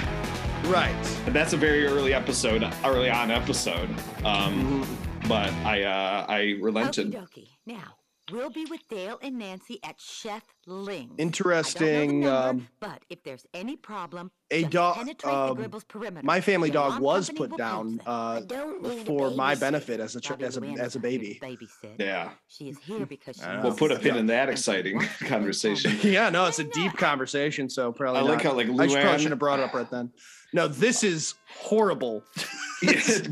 Right. And that's a very early episode, early on episode. Um, But I, uh, I relented. Okie dokie. Now, we'll be with Dale and Nancy at Chef Ling. Interesting, um, but if there's any problem, a dog. penetrate the Um, Gribble's perimeter. my family dog was put down uh, don't need a for my benefit as a ch- Bobby as a as a not here to baby. Yeah. She is here because she We'll put a pin stay. in that exciting conversation. yeah, no, it's a deep conversation. So probably. I like not. how, like, I should- probably should have brought it up right then. No, this is horrible.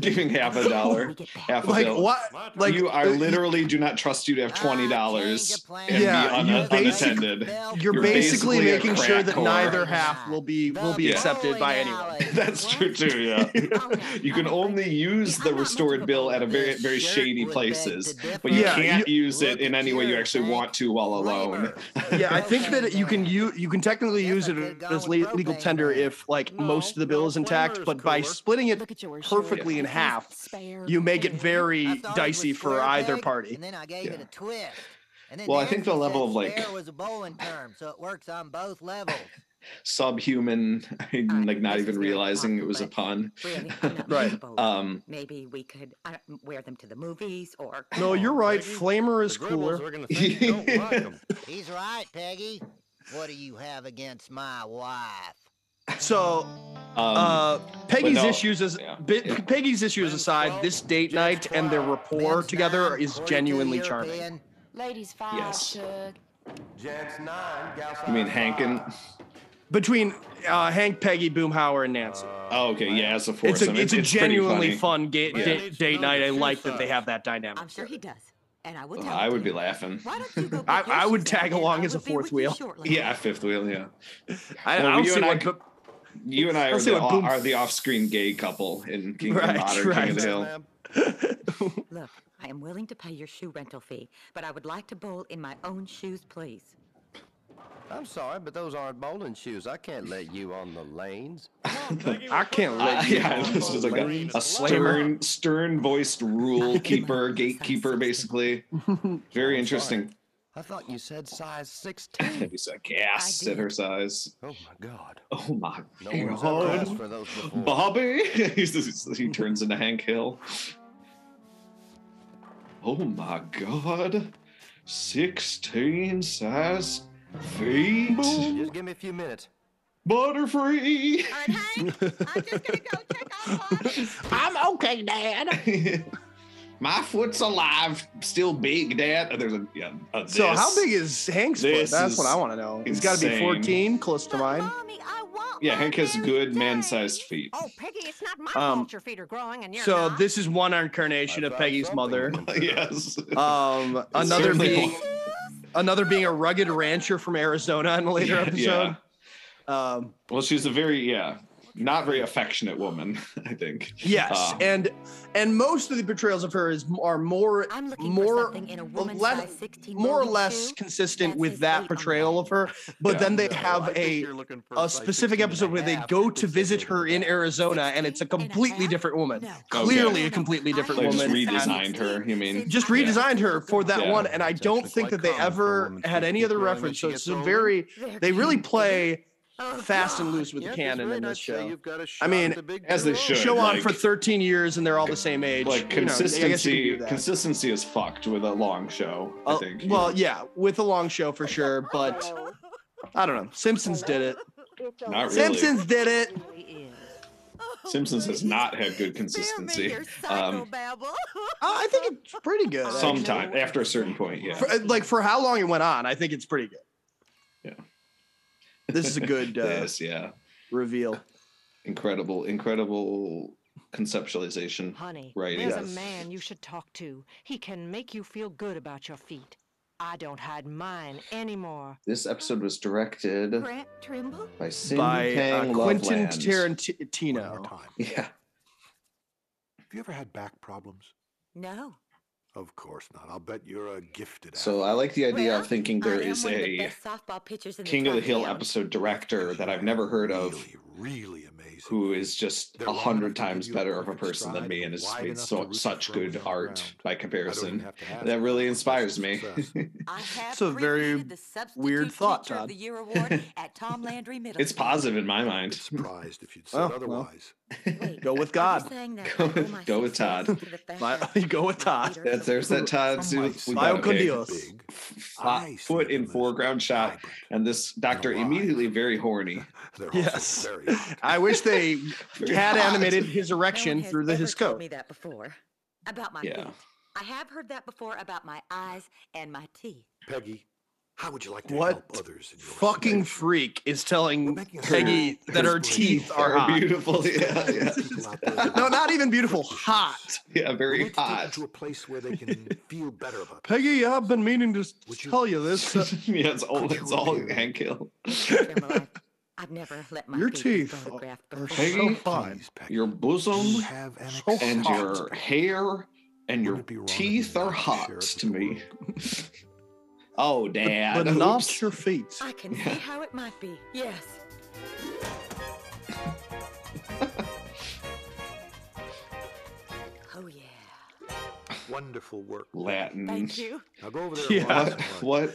Giving half a dollar, half a Like bill. what? Like you, I uh, literally do not trust you to have twenty dollars and Yeah, be un- you unattended. accepted. You're, basically, a making sure that whore. neither half will be will be Yeah. accepted by anyone. That's true too. Yeah, you can only use the restored bill at a very very shady places, but you Yeah, can't use it in any way you actually want to while alone. yeah, I think that you can you you can technically use it as le- legal tender if like most of the bill is intact, but by splitting it perfectly in half, you make it very dicey for either party. And then I gave it a twist. And then Well, I think the level of, like- was a bowling term, so it works on both levels. Subhuman, like not even realizing it was a pun. Really, Right. Um, Maybe we could I don't, wear them to the movies or. No, you're right. Flamer is cooler. He's right, Peggy. What do you have against my wife? So, uh, Peggy's no, issues as bi- Peggy's issues aside, this date night and their rapport together is genuinely charming. Ladies five, Yes. Gents nine, gals You mean Hankin? Between uh, Hank, Peggy, Boomhauer, and Nancy. Oh, okay, yeah, as a It's foursome. a it's a pretty genuinely fun ga- Yeah. da- date night. I like that they have that dynamic. I'm sure he does, and I will tell I would be laughing. Why don't you go I, I would tag along as a fourth wheel. Yeah, fifth wheel. Yeah. I, Well, I don't you see and I what. c- Bo- You and I are the, what Boom- are the off-screen gay couple in King Right, of Modern King of the Hill. Look, I am willing to pay your shoe rental fee, but I would like to bowl in my own shoes, please. I'm sorry, but those aren't bowling shoes. I can't let you on the lanes. I can't let Uh, you. yeah, on this the is like a, a stern, stern-voiced rule keeper, gatekeeper, basically. Very interesting. I thought you said size 16. He's a gas at her size. Oh my god. Oh my No one's god. for those before. Bobby! He's just- he turns into Hank Hill. Oh my god. 16 size feet. Just give me a few minutes. Butterfree! I'm okay, Dad. My foot's alive, still big, Dad. Oh, There's a yeah. A So how big is Hank's foot? That's what I want to know. He's got to be 14, close to mine. Yeah, Hank has good man-sized feet. Oh, Peggy, it's not my Um, fault your feet are growing and you're So not. this is one incarnation of Peggy's mother. yes. Um, another being another being a rugged rancher from Arizona in a later Yeah, episode. Um, Well, she's a very yeah, not very affectionate woman. I think. yes, Uh, and and most of the portrayals of her is are more I'm looking for more in a woman's less, more or less consistent with that portrayal of her. But Yeah. then they No, have a a specific episode where they go to visit her in Arizona, and it's a completely different woman. Clearly, a completely different They just woman. redesigned her. You mean? just redesigned her for that Yeah. one and i don't think that they ever had any other reference so it's a very they really play fast and loose with the canon in this show i mean As they should. show on like, for 13 years and they're all the same age like you know, I guess you could consistency. consistency is fucked with a long show. I Uh, think. well yeah with a long show for sure but i don't know simpsons did it not really. simpsons did it Simpsons has not had good consistency. Um, i think it's pretty good actually. sometime after a certain point, yeah. For- uh, like for how long it went on i think it's pretty good Yeah. This is a good uh, This, yeah. reveal Incredible, incredible conceptualization. Honey, writing. there's a man you should talk to. He can make you feel good about your feet. I don't hide mine anymore. This episode was directed Grant Trimble? by Cindy by uh, quentin tarantino Yeah. Have you ever had back problems? No. Of course not. I'll bet you're a gifted So I like the idea Well, of thinking there is I am is one of the a best softball pitchers in the King of the Hill Tri-Town. episode director that I've never heard of, really amazing. who is just a hundred times better of a person than me and has made so such good art by comparison. That really inspires me. I It's a very presented the substitute weird thought, Todd. the year award at Tom Landry Middle it's positive in my mind. Surprised if you'd Oh, said well. otherwise. Go with God. Go with- go with Todd. to My, you go with Todd. Leader there's that Todd. Some See, might we say Vio got con a Dios. big. fa- I see foot in foreground shot, and this doctor immediately very horny. Yes. very. I wish they had animated his No one erection has through the ever his told coat. me that before. About my Yeah. feet. I have heard that before about my eyes and my teeth. Peggy, How would you like to What help others in your fucking freak is telling making Peggy that her teeth are Are hot? beautiful. Yeah, yeah. no, not even beautiful. Hot. Yeah, very hot. to a place where they can feel better about Peggy, I've been meaning to s- tell you this. uh, yeah, it's all it's all Hank Hill. I've never let my Your feet be teeth photographed are before. Peggy, fine. your bosom have an So and hot. your hair and your teeth are hot to me. Oh, Dad. but not oops. your feet. I can see how it might be. Yes. oh yeah. Wonderful work. Latin. Thank you. Now go over there. Yeah. and What what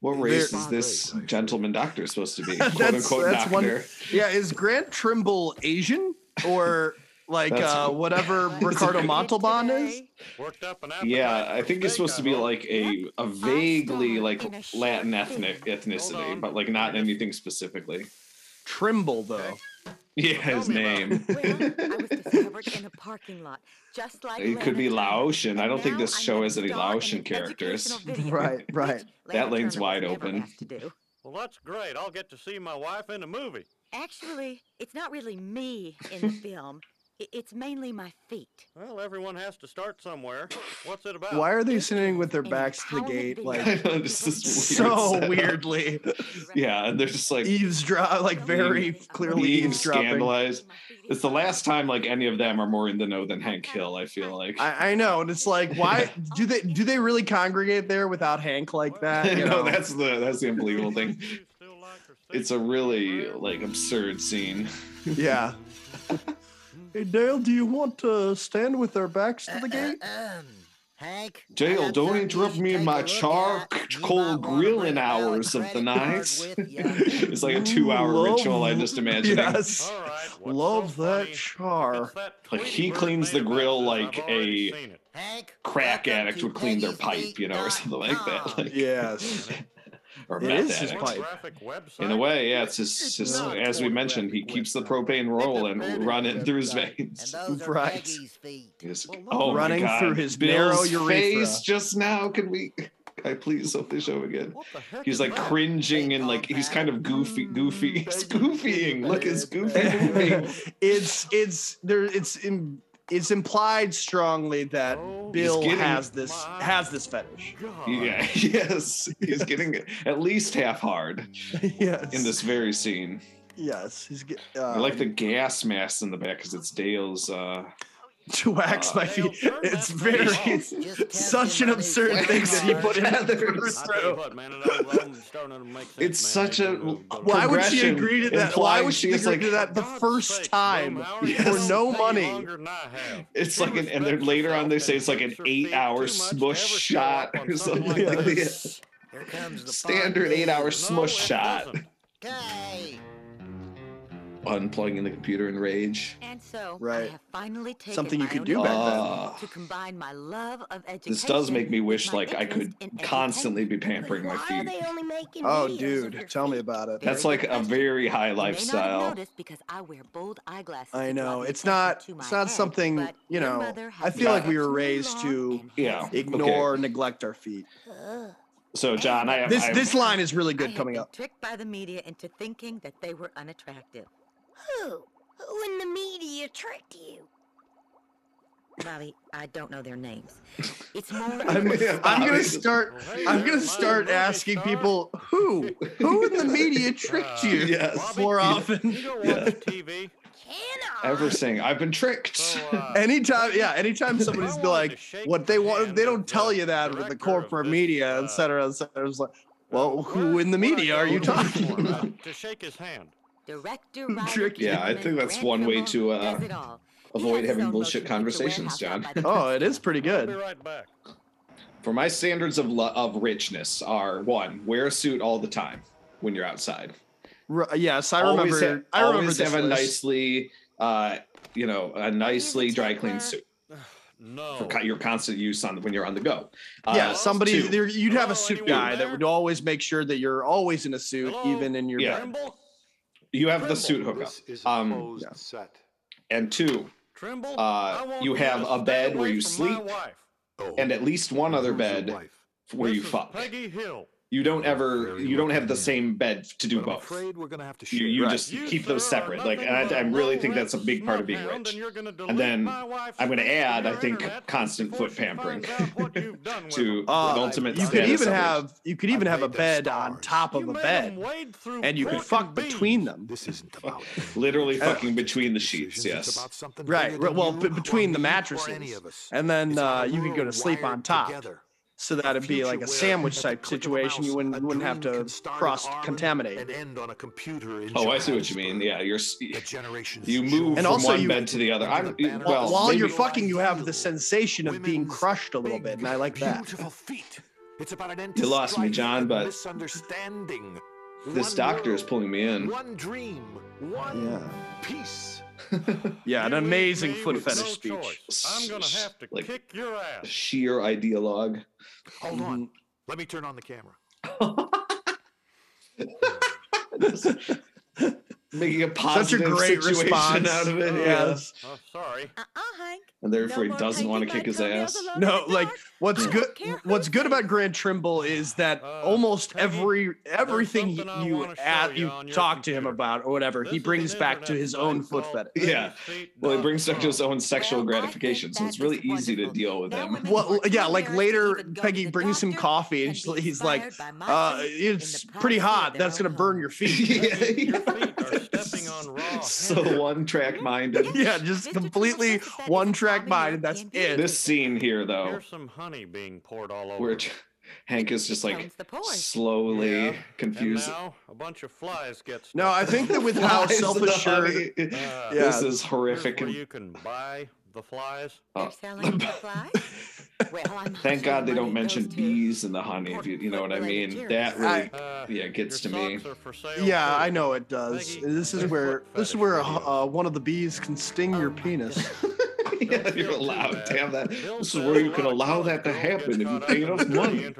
what There- race is this gentleman doctor supposed to be? Quote unquote that's one. doctor. Yeah, is Grant Trimble Asian or like That's- uh, whatever Ricardo Montalban is? Worked up an Yeah, I think it's supposed to be like a a vaguely like a Latin ethnic ethnicity, but like not anything specifically. Trimble though. Yeah, his name. Well, I was discovered in a parking lot, just like It could be Lana Laotian. I don't think this I'm show has any star Laotian characters. Right, right. That lane's wide open. asked to do. Well, that's great. I'll get to see my wife in the movie. Actually, it's not really me in the film. I- It's mainly my feet. Well, everyone has to start somewhere. What's it about? Why are they sitting with their backs to the gate, like I this is so weird. weirdly Yeah, and they're just like eavesdrop, like very clearly eavesdropping? scandalized. It's the last time like any of them are more in the know than Hank Hill. I feel like. I, I know, and it's like, why do they do they really congregate there without Hank like that? You no, know? that's the that's the unbelievable thing. It's a really like absurd scene. yeah. Hey Dale, do you want to stand with our backs to the gate? Um, Hank. Dale, don't interrupt me in my take a look charcoal at. You might wanna grilling bring a valid hours of the night. it's like a two-hour ritual. I just imagine. Yes. All right. what's Love so that funny? char. That Like he cleans the grill like this. I've already a. Hank. crack addict would clean their pipe, you know, or something like that. Like, Yes. Or It meth is his pipe. Website. In a way, yeah, it's just, It's just as we mentioned, he keeps the propane rolling, running through his veins. Right. Peggy's feet. Just- Well, oh my God. through his Bill's narrow urethra. face just now. Can we? I please open the show again? The He's like that? cringing and like he's kind of goofy, goofy, he's goofying. Look, his goofy it's it's there it's in, it's implied strongly that Oh, Bill getting- has this has this fetish. God. Yeah, yes, he's getting at least half hard yes. in this very scene. Yes, he's get, I uh, like the gas mask in the back because it's Dale's. uh to wax uh, my feet. It's very thing such an testing my new absurd thing that he put in Feathers. I tell you through. what, man, it all, I'm starting to make sense, It's such a- Go to- go to- Why would she agree to that? Why would she she agree like- to that the first sakes, time Boomhauer, you for no money? longer than I have. It's She like an, and then later on they say it's like an keeps her feet eight-hour too much to smush shot or something something like like that. this. Here comes the Standard eight-hour smush shot. Okay. Unplugging the computer in rage. And so Right. I have finally taken Something you could do back initiative then. to ah. combine my love of education. This does make me wish like I could constantly be pampering my Why are feet. they only making Oh, dude, tell me about it. That's like a very high You may not have lifestyle. because I wear bold eyeglasses I know it's not it's not head, something you know. I has feel like we were raised to and Yeah. has ignore, neglect our feet. Ugh. So Jon, I have This I, this line is really good had coming been up. tricked by the media into thinking that they were unattractive. Who? Who in the media tricked you? Bobby, I don't know their names. It's more. I'm, I'm gonna start. Well, hey, I'm gonna start movie asking star. people who who in the media tricked you Yes. Bobby, more often. You go watch Yeah. TV. Can I? ever saying I've been tricked. So, uh, Anytime, yeah, anytime somebody's be like, what they want, they don't tell you that with the corporate this, media, uh, et cetera, et cetera. It's like, well, who in the media are you talking for, uh, about? To shake his hand. Director, writer, Tricky. Yeah, I think that's Grant one way to, uh, does it all. He Avoid having bullshit conversations, Jon. Oh, it is coast. is pretty I'll be good. right back. For my standards of lo- of richness are one, wear a suit all the time when you're outside. R- yes, I always remember. have, I remember always this have a nicely, uh, you know, a nicely dry clean suit No. for co- your constant use on when you're on the go. Uh, Yeah, somebody there. You'd have a suit anyone guy that would always make sure that you're always in a suit, Hello? even in your Yeah. bed. Trimble? you have the suit hookup. This is a Um, yeah. set. and two, Trimble? Uh, you have a bed where you sleep, wife. Oh, and at least one other bed wife? where you fuck. Peggy Hill. You don't ever you don't have the same bed to do I'm both. afraid we're gonna have to You, you Right. just keep those separate. Like, and I, I really think that's a big part of being rich. And then I'm going to add, I think, constant foot pampering to Uh, the ultimate. you could even have you could even have a bed on top of a bed, and you could fuck between them. This isn't about literally fucking between the sheets. Yes. Right. bigger right, than Well, you b- or between the me or any mattresses, and then uh, you could go to sleep on top. Together. So that'd be like a sandwich type situation. You wouldn't wouldn't have to cross contaminate. And end on a computer in Oh, I see what you mean. Yeah, you're s- generations you move And from also one you- bed to the other. I'm While, well. while you're fucking, you have the sensation of being crushed a little bit, and I like that. Beautiful feet. It's about an You lost me, Jon, but misunderstanding. this One doctor is pulling me in. One dream, one Yeah. peace. Yeah, an amazing foot with fetish no speech. choice. I'm gonna have to Like- kick your ass. Sheer ideologue. Hold Mm-hmm. on. Let me turn on the camera. Making a Such a positive great situation response. out of it. Yes. Oh, sorry. Uh-uh, Hank. And therefore No he doesn't want to kick his ass. No, like what's good don't care who what's good about it. Grant Trimble is that Uh, almost Peggy, every everything something you at you you on your talk to him about or whatever, This he brings back to his own foot called fetish. Yeah. Well, he brings back to his own sexual Well, gratification, so it's really easy to deal with him. Well, yeah, like later, even go to Peggy the brings him coffee, and she's, he's like, inspired by my uh, "It's pretty hot. That's gonna burn your feet." Yeah, Your feet are stepping on raw so one track minded. yeah, just Mr. completely Trimble says that one is a track common and that's it. This scene here, though, Here's some honey being poured all over. where. Hank is just like Tones the pores. slowly Yeah, confused. And now a bunch of flies get stuck. No, I think that with how Flies in the self-assured. Uh, Yeah. This is horrific. where you can buy the flies. They're Oh. selling the flies? Well, I'm Thank God they don't mention to bees in the honey. If you you know what I mean, that really Uh, yeah gets to me. socks are for sale, yeah, too. I know it does. Peggy, This is where this is where videos. uh, one of the bees can sting Oh your penis. yeah, you're allowed bad. to have that. This is where you can allow that to happen if you pay enough money.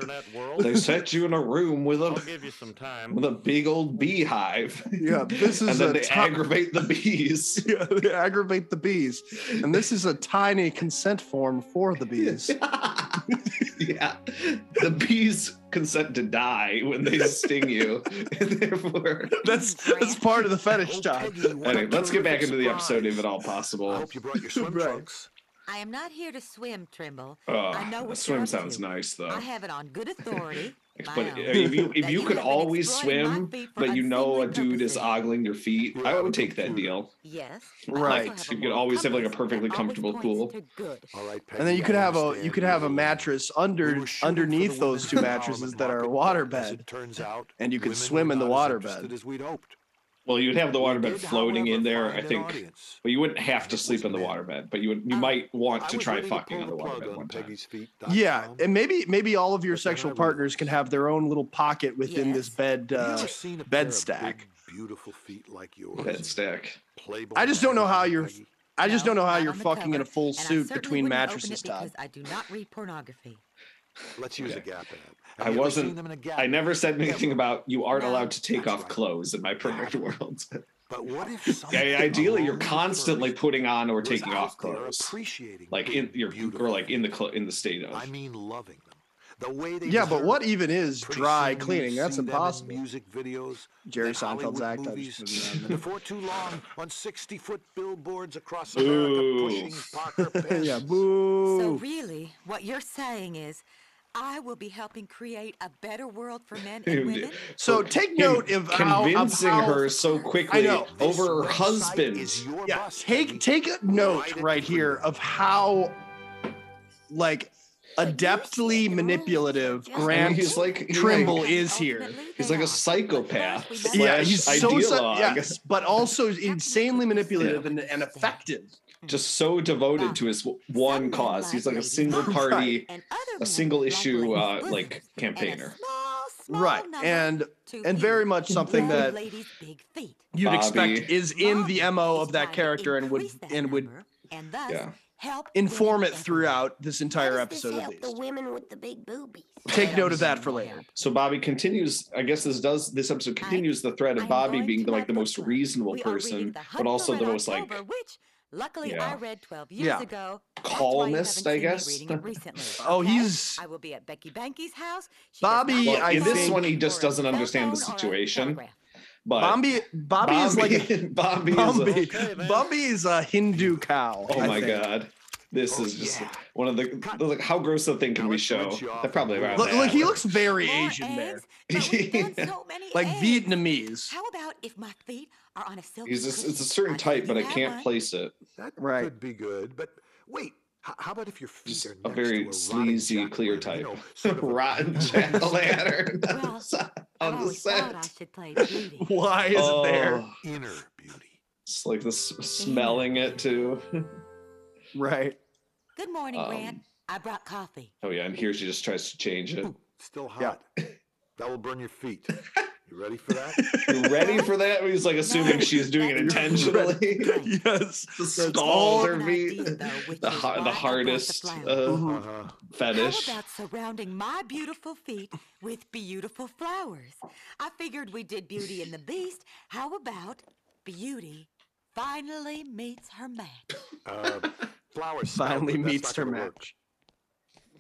They set you in a room with a give you some time. with a big old beehive. Yeah, this is and is then a they ti- aggravate the bees. yeah, they aggravate the bees, and this is a tiny consent form for the bees. yeah, the bees consent to die when they sting you, and therefore. That's that's part of the fetish, Jon. Anyway, let's get back into the episode if at all possible. I possible. hope you brought your swim Right. trunks. I am not here to swim, Trimble. Oh, I know what swim sounds to. nice though. I have it on good authority. But my uh, own, if you if you you could always swim, but you know a dude is ogling your feet, I would take that deal. Yes. Right. I You could always have, like, a perfectly comfortable pool. All right, And then you could have a you could have a mattress under were shooting for underneath those two mattresses that are a market, water but as bed, it turns out, and you could swim in the not as water interested bed. As we'd hoped. Well, you'd have the We waterbed did, floating in however, there, I an think. audience. But you wouldn't have to sleep in the men. waterbed, but you would you Oh. might want I to was try ready to fucking pull on the the plug waterbed on one time. Peggy's feet. Yeah, and maybe maybe all of your But then sexual I partners can have their own little pocket within this Yes. bed Have you uh, ever seen a bed pair of stack. big, beautiful feet like yours. Bed stack. Playboy I just don't know how magazine, you're. Peggy? I just No, don't know how not you're on the fucking in a full and I suit certainly between wouldn't open mattresses, it Todd. because I do not read pornography. Let's use Okay. a Gap ad. I Have you wasn't. them in a I never said anything Never. about you aren't No. allowed to take off right. clothes in my perfect world. But what if Yeah, ideally, you're constantly putting on or taking off clothes, appreciating like in big, your beautiful or like in the feet. clo- in the state of. I mean, loving them. The way they Yeah, but what even is dry cleaning? That's see them in impossible. Music videos, Jerry Seinfeld's act. I movies. just put Before too long, on 60-foot billboards across America, Boo. pushing Parker there. pens. yeah, So really, what you're saying is, I will be helping create a better world for men and women. So take note of how of convincing how- her so quickly know. over her husband. is your Yeah, bus, take Peggy. take a note right here of how like adeptly manipulative Grant he's like you're Trimble right. is here. He's like a psychopath But first we Yeah, he's so ideologue. yes, but also insanely manipulative and, and effective. Just so devoted to his one cause. He's like a single party, a single issue, uh, like campaigner. small, small Right, and and very much something that ladies' big feet. you'd expect is in the mo of that character and would and would number, and thus Yeah. help inform it throughout this entire How does episode this at help the least. women with the big boobies? Take note of that for later. So Bobby continues. I guess this does. This episode continues the thread of I'm Bobby being the like the most reasonable We are reading person, but also the for Red most like October, which Luckily, Yeah. I read 12 years Yeah. ago. Columnist, I I guess. guess. Reading it recently. Oh, okay? he's- I will be at Becky Banky's house. She Bobby, Well, I in this one, he just doesn't understand the cell phone or a situation. telegraph. But Bambi, Bobby, is like Bobby. Bobby is a- Okay, man. Is a Hindu cow. oh I my think. god. This Oh, is just yeah. one of the like how gross the thing can Now we show. rinse you off They're probably and around Look, look, he looks very More Asian there, eggs? But we've done Yeah. so many like eggs. Vietnamese. How about if my feet are on a silk? He's a, it's a certain type, but I can't place it. That Right. could be good, but wait. h- How about if your feet Just are a very to a sleazy, clear jack-o'-lantern, you type. know, sort of Rotten jack o' lantern Well, I on the always thought I should play Judy. Why is it there? Oh, inner beauty. it's like this smelling it too. Right. Good morning, Um, Grant. I brought coffee. Oh yeah, and here she just tries to change it. Still Yeah. hot. That will burn your feet. You ready for that? You ready for that? He's like assuming she's doing it intentionally. yes. to That's scald all. her An feet. idea, though, which The, is har- why I the hardest flower. uh, Uh-huh. fetish. How about surrounding my beautiful feet with beautiful flowers? I figured we did Beauty and the Beast. How about Beauty finally meets her match? Uh, flowers Finally meets her gonna work. match.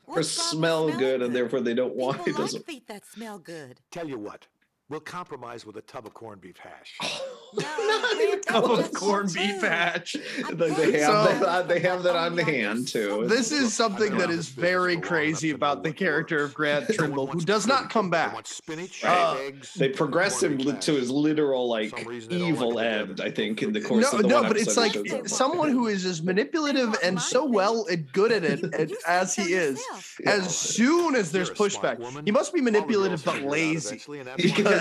Or What's smell smelling good, and therefore they don't want it. like Doesn't. feet that smell good. Tell you what, we'll compromise with a tub of corned beef hash. No, Grant, Cup of just corned too. beef hash. Like they have So- that. On, they have that on the hand too. This is something been that around is this business very crazy enough to know about the character works. of Grant Trimble, who does not come back. want spinach, Uh, eggs, They progress him corned to his literal like some reason they don't evil like end. I think in the course No, of the no, one but it's like he someone who is as manipulative and so well and good at it You- and- you as he is. As soon as there's You're a smart pushback, he must be All the girls manipulative but figure it out lazy.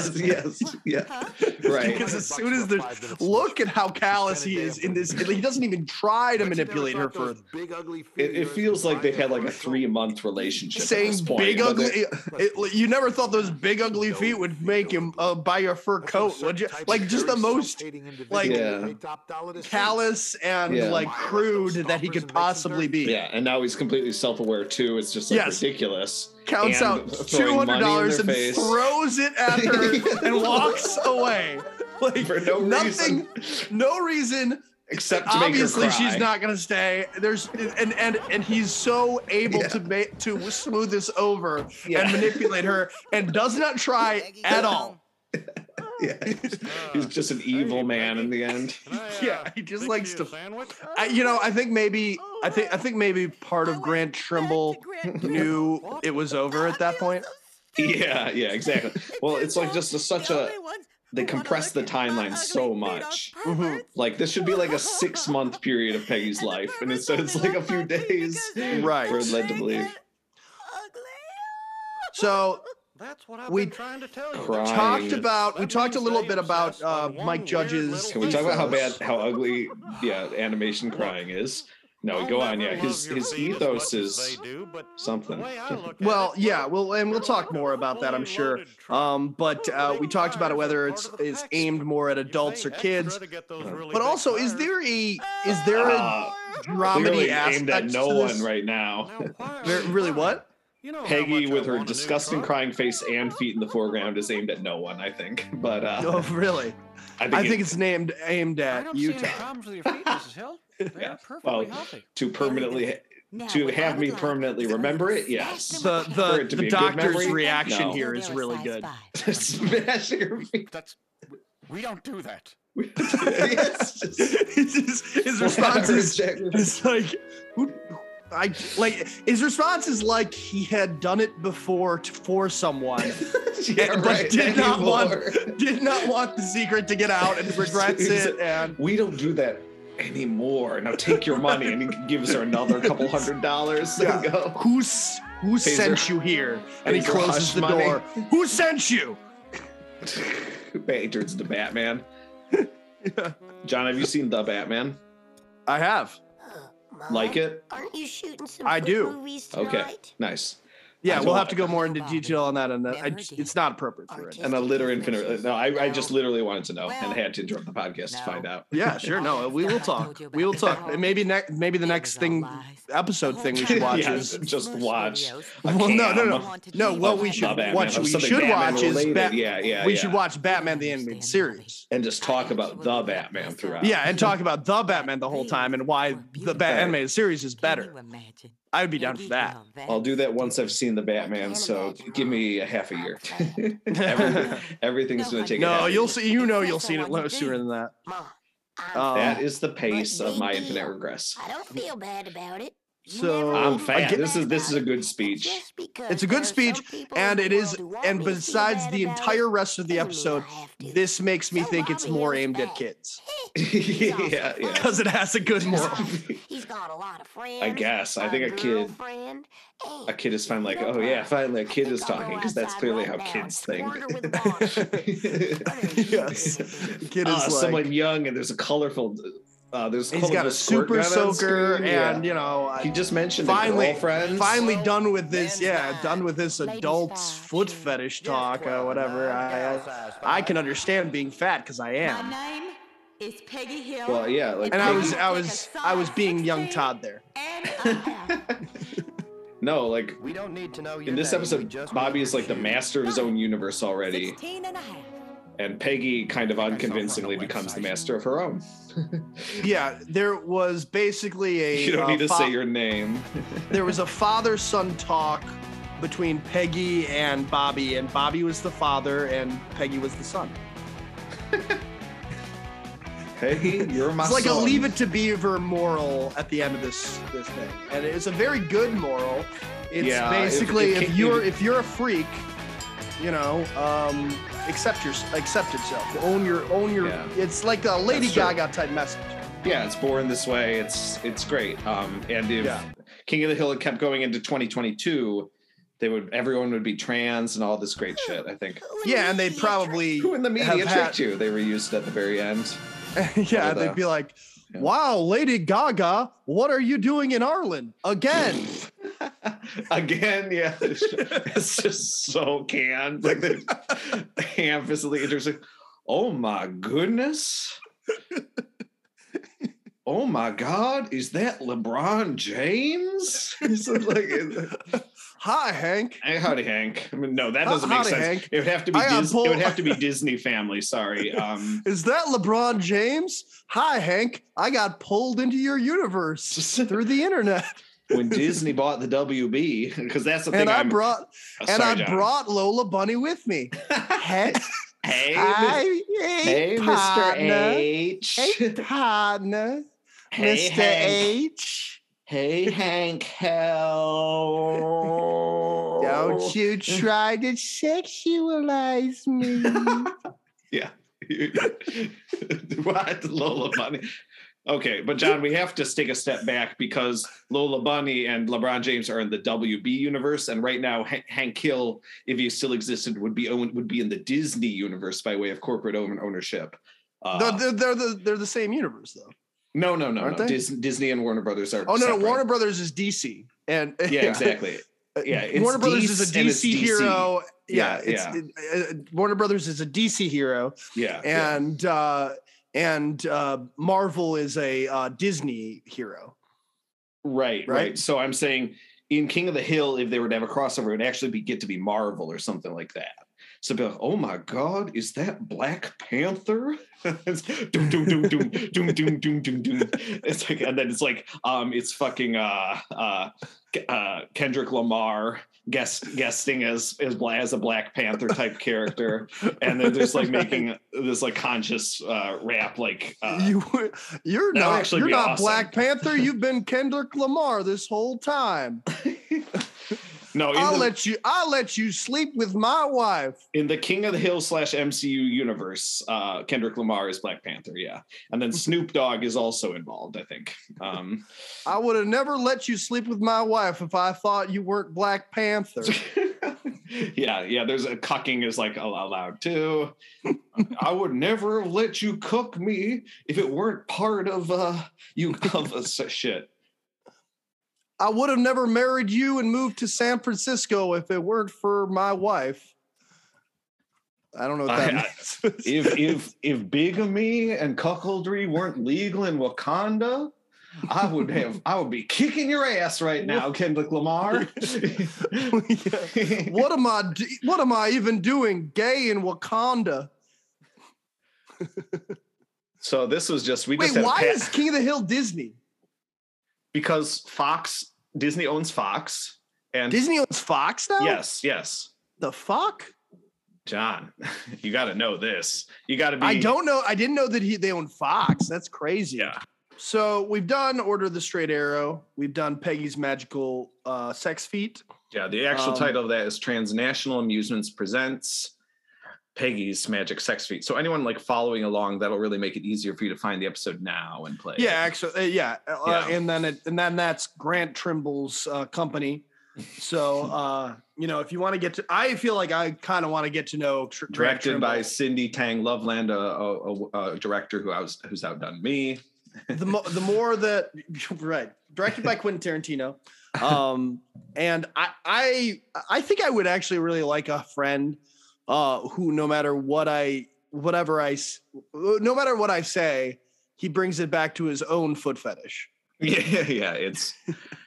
Eventually, and that's why Yes, yes, yeah, right. Because as soon as for there's look at how callous he is in in this. He doesn't even try to Bet you never manipulate her thought for those big, ugly feet It, it feels like they've had like a three month relationship. at saying this point, big ugly. they- It, you never thought those big ugly feet would make him uh, buy your fur That's what a coat, would you? Like just the most like, Yeah. pay top dollar to see. callous and Yeah. like Why let those crude that he could possibly be. Yeah, and now he's completely self aware too. It's just like Yes. ridiculous. Counts And out $200 and face. throws it at her and walks away. Like For no nothing, reason. no reason. Except to make her Obviously, she's not gonna stay. There's and and and he's so able Yeah. to make to smooth this over Yeah. and manipulate her, and does not try at all. Yeah, he's just an evil man in the end. I, uh, Yeah, he just likes to- a sandwich? I, you know, I think maybe I think I think maybe part of Grant Trimble knew it was over at that point. Yeah, yeah, exactly. Well, it's like just a, such a they compress the timeline so much. Mhm. Like this should be like a six month period of Peggy's life, and instead it's like a few days. Right. We're led to believe. So That's what I've We been trying to tell you. Crying. talked about we talked a little bit about uh, Mike Judge's. Can we talk about how bad, how ugly, yeah, animation crying is? No, I'll go on. Yeah, his his ethos is do, but something. the way I look at Well, it, yeah, well, and we'll talk more about that, I'm sure. Um, but uh, we talked about it whether it's is aimed more at adults or kids. But also, is there a is there a Uh, dramedy Clearly aimed at no to this? one right now. Really, what? You know Peggy much I with her want a new disgusting crying face and feet in the foreground is aimed at no one, I think. But uh, Oh, really? I think, I it- think it's named aimed I at don't see any Utah. problems with your feet, Mrs. Hill. They're Yeah, perfectly well, healthy. to permanently Now, to have me permanently remember it. Yes. them The the, it the be a good doctor's reaction No. here They is were really good. five. Smashing her feet. That's we don't do that. Yes, just- His, his response is, is like, who, I like his response is like he had done it before to, for someone, yeah, but right. did not want did not want the secret to get out and regrets it. And we don't do that anymore. Now take your money, and he gives her another couple hundred dollars. Yeah. go. Oh. who's who Pays sent her- you here? And he closes the money. door. Who sent you? He turns into Batman. Jon, have you seen the Batman? I have. Like it? Aren't you shooting some I do. movies Okay, nice. Yeah, we'll have to go more into detail on that, and that I, it's not appropriate for it. And a litter infinite. No, I, I just literally wanted to know and had to interrupt the podcast to find out. Yeah, sure. No, we will talk. We will talk. And maybe next, maybe the next thing, episode thing we should watch Yeah, is just watch. a Well, no, no, no, no. What we should Batman, what we should Batman watch is related. Bat- yeah, yeah. we should watch Batman the animated series. and just talk about the Batman throughout. Yeah, and talk about the Batman the whole time and why the Batman animated series is better. I would be down for that. I'll do that once I've seen the Batman. So give me a half a year. Everything, everything's going to take. a half No, you'll year. see. You know, you'll see it lo- sooner than that. Um, That is the pace of my infinite regress. I don't feel bad about it. So I'm fat. again- This is this is a good speech. It's a good speech, and it is. And besides the entire rest of the episode, this makes me think it's more aimed at kids yeah, yeah. because it has a good moral. He's got a lot of friends. I guess. I think a kid, Girlfriend. a kid is finally like, oh yeah, finally a kid is talking because that's clearly how kids think. yes, the kid is Uh, like. someone young and there's a colorful. Uh, there's He's got a super soaker, and Yeah. you know, he uh, just mentioned finally, the girlfriends. finally done with this. Yeah, done with this adult foot fetish talk or whatever. Uh, I, uh, I, I can understand being fat because I am. My name is Peggy Hill. Well, yeah, like And I was, I was, I was being young Todd there. no, like We don't need to know your in this name, episode, Bobby is like the master of his own universe already, 16 and a half. And Peggy kind of unconvincingly becomes the master of her own. Yeah, there was basically a. You don't uh, need to fa- say your name. there was a father-son talk between Peggy and Bobby, and Bobby was the father, and Peggy was the son. Peggy, you're my It's like a leave it to beaver moral at the end of this this thing, and it's a very good moral. It's Yeah, basically if, you're if you're a freak, you know, um, accept your accept yourself, own your own your. Yeah. It's like a Lady Gaga type message. yeah, it's born this way. It's it's great. Um, and if Yeah. King of the Hill had kept going into 2022, they would everyone would be trans and all this great shit. I think. Yeah, and they'd probably Who in the media have tricked had- you? They were used at the very end. yeah, the- they'd be like, "Wow, Lady Gaga, what are you doing in Ireland again?" Again, yeah, it's it's just so canned. Like the ham-fissedly interesting. Oh my goodness. Oh my God, is that LeBron James? It's like, Hi, Hank. Hey, howdy, Hank. I mean, no, that doesn't make sense. Hank. It would have to be Dis- it would have to be Disney Family. Sorry. Um, Is that LeBron James? Hi, Hank. I got pulled into your universe through the internet. When Disney bought the WB, because that's the thing. and I I'm- brought Oh, and I Jon. brought Lola Bunny with me. hey, Hey, Mis- hey, hey, Mr. H. Hey, partner. Hey, Mr. Hank. H. Hey, Hank Hell. Don't you try to sexualize me. Yeah. what? Lola Bunny. Okay, but Jon, we have to take a step back because Lola Bunny and LeBron James are in the WB universe, and right now Han- Hank Hill, if he still existed, would be owned would be in the Disney universe by way of corporate own- ownership. Uh, No, they're, they're the they're the same universe though. no, no, no, aren't no. Dis- Disney and Warner Brothers are. Oh no, no. Warner Brothers is DC, and Yeah, exactly. Yeah, it's Warner Brothers is a it's DC, hero. Yeah, Yeah, it's, yeah. it- uh, Warner Brothers is a DC hero, Yeah, yeah. and uh, and uh, Marvel is a uh, Disney hero. Right, right, Right? So I'm saying in King of the Hill, if they were to have a crossover, it would actually be get to be Marvel or something like that. So be like, oh my God, is that Black Panther? it's doom, doom, doom, doom, doom, doom, doom, doom, doom. It's like, and then it's like, um, it's fucking uh, uh, uh, Kendrick Lamar guest guesting as as as a Black Panther type character, and then there's like making this like conscious uh, rap like uh, you you're not actually you're not awesome. Black Panther. You've been Kendrick Lamar this whole time. no. I'll the- let you. I'll let you sleep with my wife. in the King of the Hill slash MCU universe, uh, Kendrick Lamar is Black Panther, yeah, and then Snoop Dogg is also involved, I think. Um, I would have never let you sleep with my wife if I thought you weren't Black Panther. yeah, yeah. There's a cucking is like allowed too. I would never have let you cook me if it weren't part of uh you of s- shit. I would have never married you and moved to San Francisco if it weren't for my wife. I don't know what that I- I- means. if if if bigamy and cuckoldry weren't legal in Wakanda, I would have I would be kicking your ass right now, Kendrick Lamar. what am I? What am I even doing? Gay in Wakanda? so this was just we Wait, just why is King of the Hill Disney? Because Fox Disney owns Fox and Disney owns Fox now. Yes, yes. The fuck? Jon, you got to know this. You got to be. I don't know. I didn't know that he they own Fox. That's crazy. Yeah. So we've done Order of the Straight Arrow. We've done Peggy's Magical uh, Sex Feet. Yeah, the actual Um, title of that is Transnational Amusements Presents Peggy's Magic Sex Feet. So anyone like following along, that'll really make it easier for you to find the episode now and play. Yeah, actually, uh, yeah. Uh, Yeah. and then it, and then that's Grant Trimble's uh, company. So uh, you know, if you want to get to, I feel like I kind of want to get to know tr- Directed by Cyndi Tang Loveland, a, a, a, a director who I was who's outdone me. the mo- the more that right directed by Quentin Tarantino, um, and I I I think I would actually really like a friend uh, who no matter what I whatever I, no matter what I say, he brings it back to his own foot fetish. Yeah, yeah, it's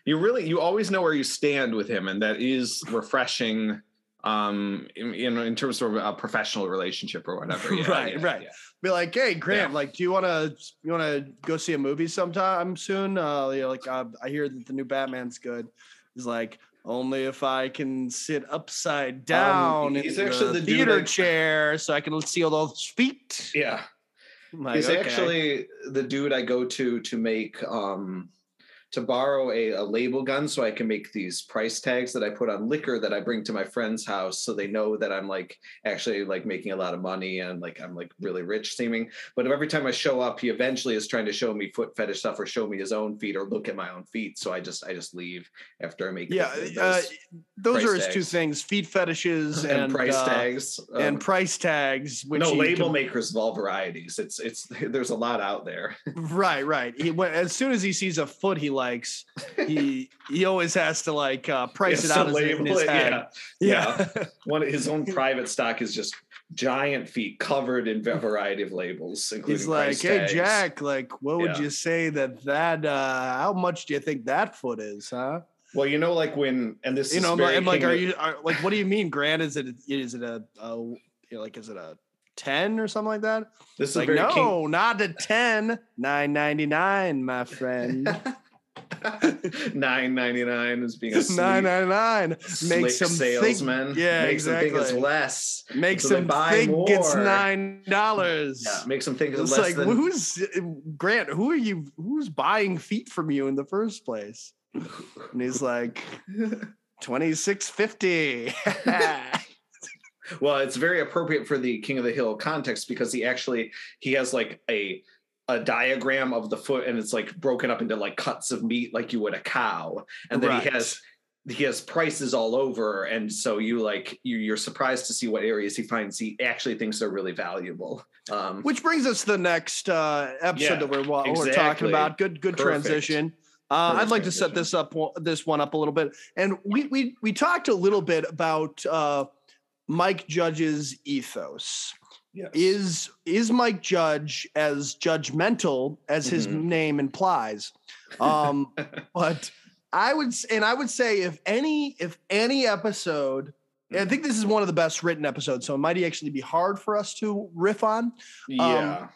you really you always know where you stand with him, and that is refreshing. Um, in, in, in terms of a professional relationship or whatever. Yeah, right, yeah, right. yeah. Be like, hey, Grant, like, do you want to you want to go see a movie sometime soon? Uh, you know, like, uh, I hear that the new Batman's good. He's like, only if I can sit upside down he's in actually the, the theater I- chair, so I can see all those feet. Yeah. Like, He's okay. actually the dude I go to to make um to borrow a, a label gun so I can make these price tags that I put on liquor that I bring to my friend's house so they know that I'm like actually like making a lot of money and like I'm like really rich seeming. But every time I show up, he eventually is trying to show me foot fetish stuff or show me his own feet or look at my own feet. So I just I just leave after I make Yeah, the- uh, those are his two things: feet fetishes and, And price uh, tags, um, and price tags. Which no label com- makers of all varieties. It's it's there's a lot out there. Right, right. He as soon as he sees a foot he likes, he he always has to like uh, price it out in his it, head. Yeah. yeah. One of his own private stock is just giant feet covered in a variety of labels, including He's like, "Hey tags." Jack, like, what would Yeah. you say that that? uh How much do you think that foot is, huh? Well, you know, like when and this you is know, I'm like, I'm like, are you are, like, what do you mean, Grant? Is it is it a, a you know, like is it a ten or something like that? This is like, very no, King- not a ten. Nine ninety nine, my friend. nine ninety nine is being a Nine ninety nine makes them salesman. Think, yeah, makes exactly. them think it's less. Makes so them buy think it's nine dollars. Yeah, makes them think it's, It's less like than who's Grant? Who are you? Who's buying feet from you in the first place? And he's like, twenty six fifty. Well, it's very appropriate for the King of the Hill context because he actually he has like a a diagram of the foot and it's like broken up into like cuts of meat like you would a cow. And then he has he has prices all over and so you like you, you're surprised to see what areas he finds he actually thinks are really valuable. Um Which brings us to the next uh, episode Yeah, that we're, wa- we're talking about. Good, good Perfect. transition. Uh, I'd like to set this up, this one up a little bit, and we we we talked a little bit about uh, Mike Judge's ethos. Yes. Is is Mike Judge as judgmental as his Mhm. name implies? Um, but I would, and I would say if any if any episode. and I think this is one of the best written episodes, so it might actually be hard for us to riff on. yeah. Um,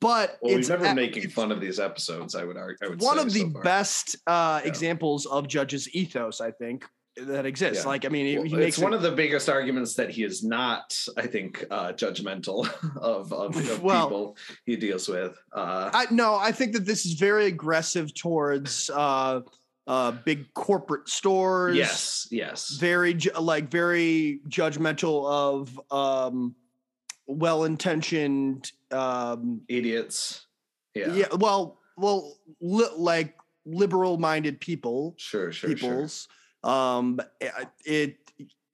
but well, we've it's never a- been making fun of these episodes, I would argue. I would one say of the so far. best uh, examples of Judge's ethos, I think, that exists. Yeah. Like, I mean, he, Well, he it's makes one it- of the biggest arguments that he is not, I think, uh, judgmental of, of, of Well- people he deals with. Uh, I no, I think that this is very aggressive towards uh, uh, big corporate stores. yes, yes. very ju- like very judgmental of um, well-intentioned um, idiots. Yeah. yeah. Well, well, li- like liberal-minded people. Sure, sure, peoples. Um, it- it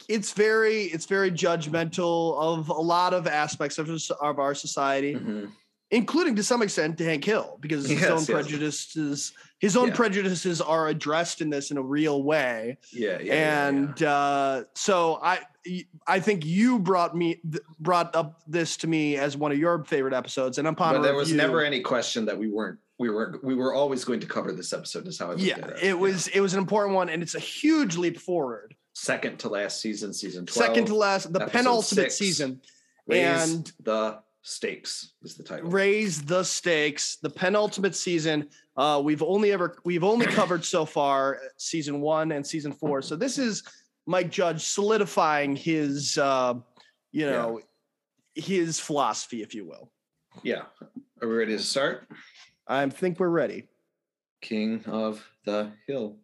it's very it's very judgmental of a lot of aspects of of our society. Mm-hmm. including to some extent to Hank Hill, because his Yes, own yes. prejudices, his own Yeah. prejudices are addressed in this in a real way. Yeah, yeah, yeah, and Uh, so I, I think you brought me brought up this to me as one of your favorite episodes, and upon But there was never any question that we weren't we were we were always going to cover this episode. Is how I Yeah, it. it was it was an important one, and it's a huge leap forward. Second to last season, season twelve. Second to last, the penultimate six, season, Raise and the stakes is the title. raise the stakes. The penultimate season. Uh, we've only ever we've only covered so far season one and season four. So this is Mike Judge solidifying his, uh, you know, his philosophy, if you will. Yeah. Are we ready to start? I think we're ready. King of the Hill.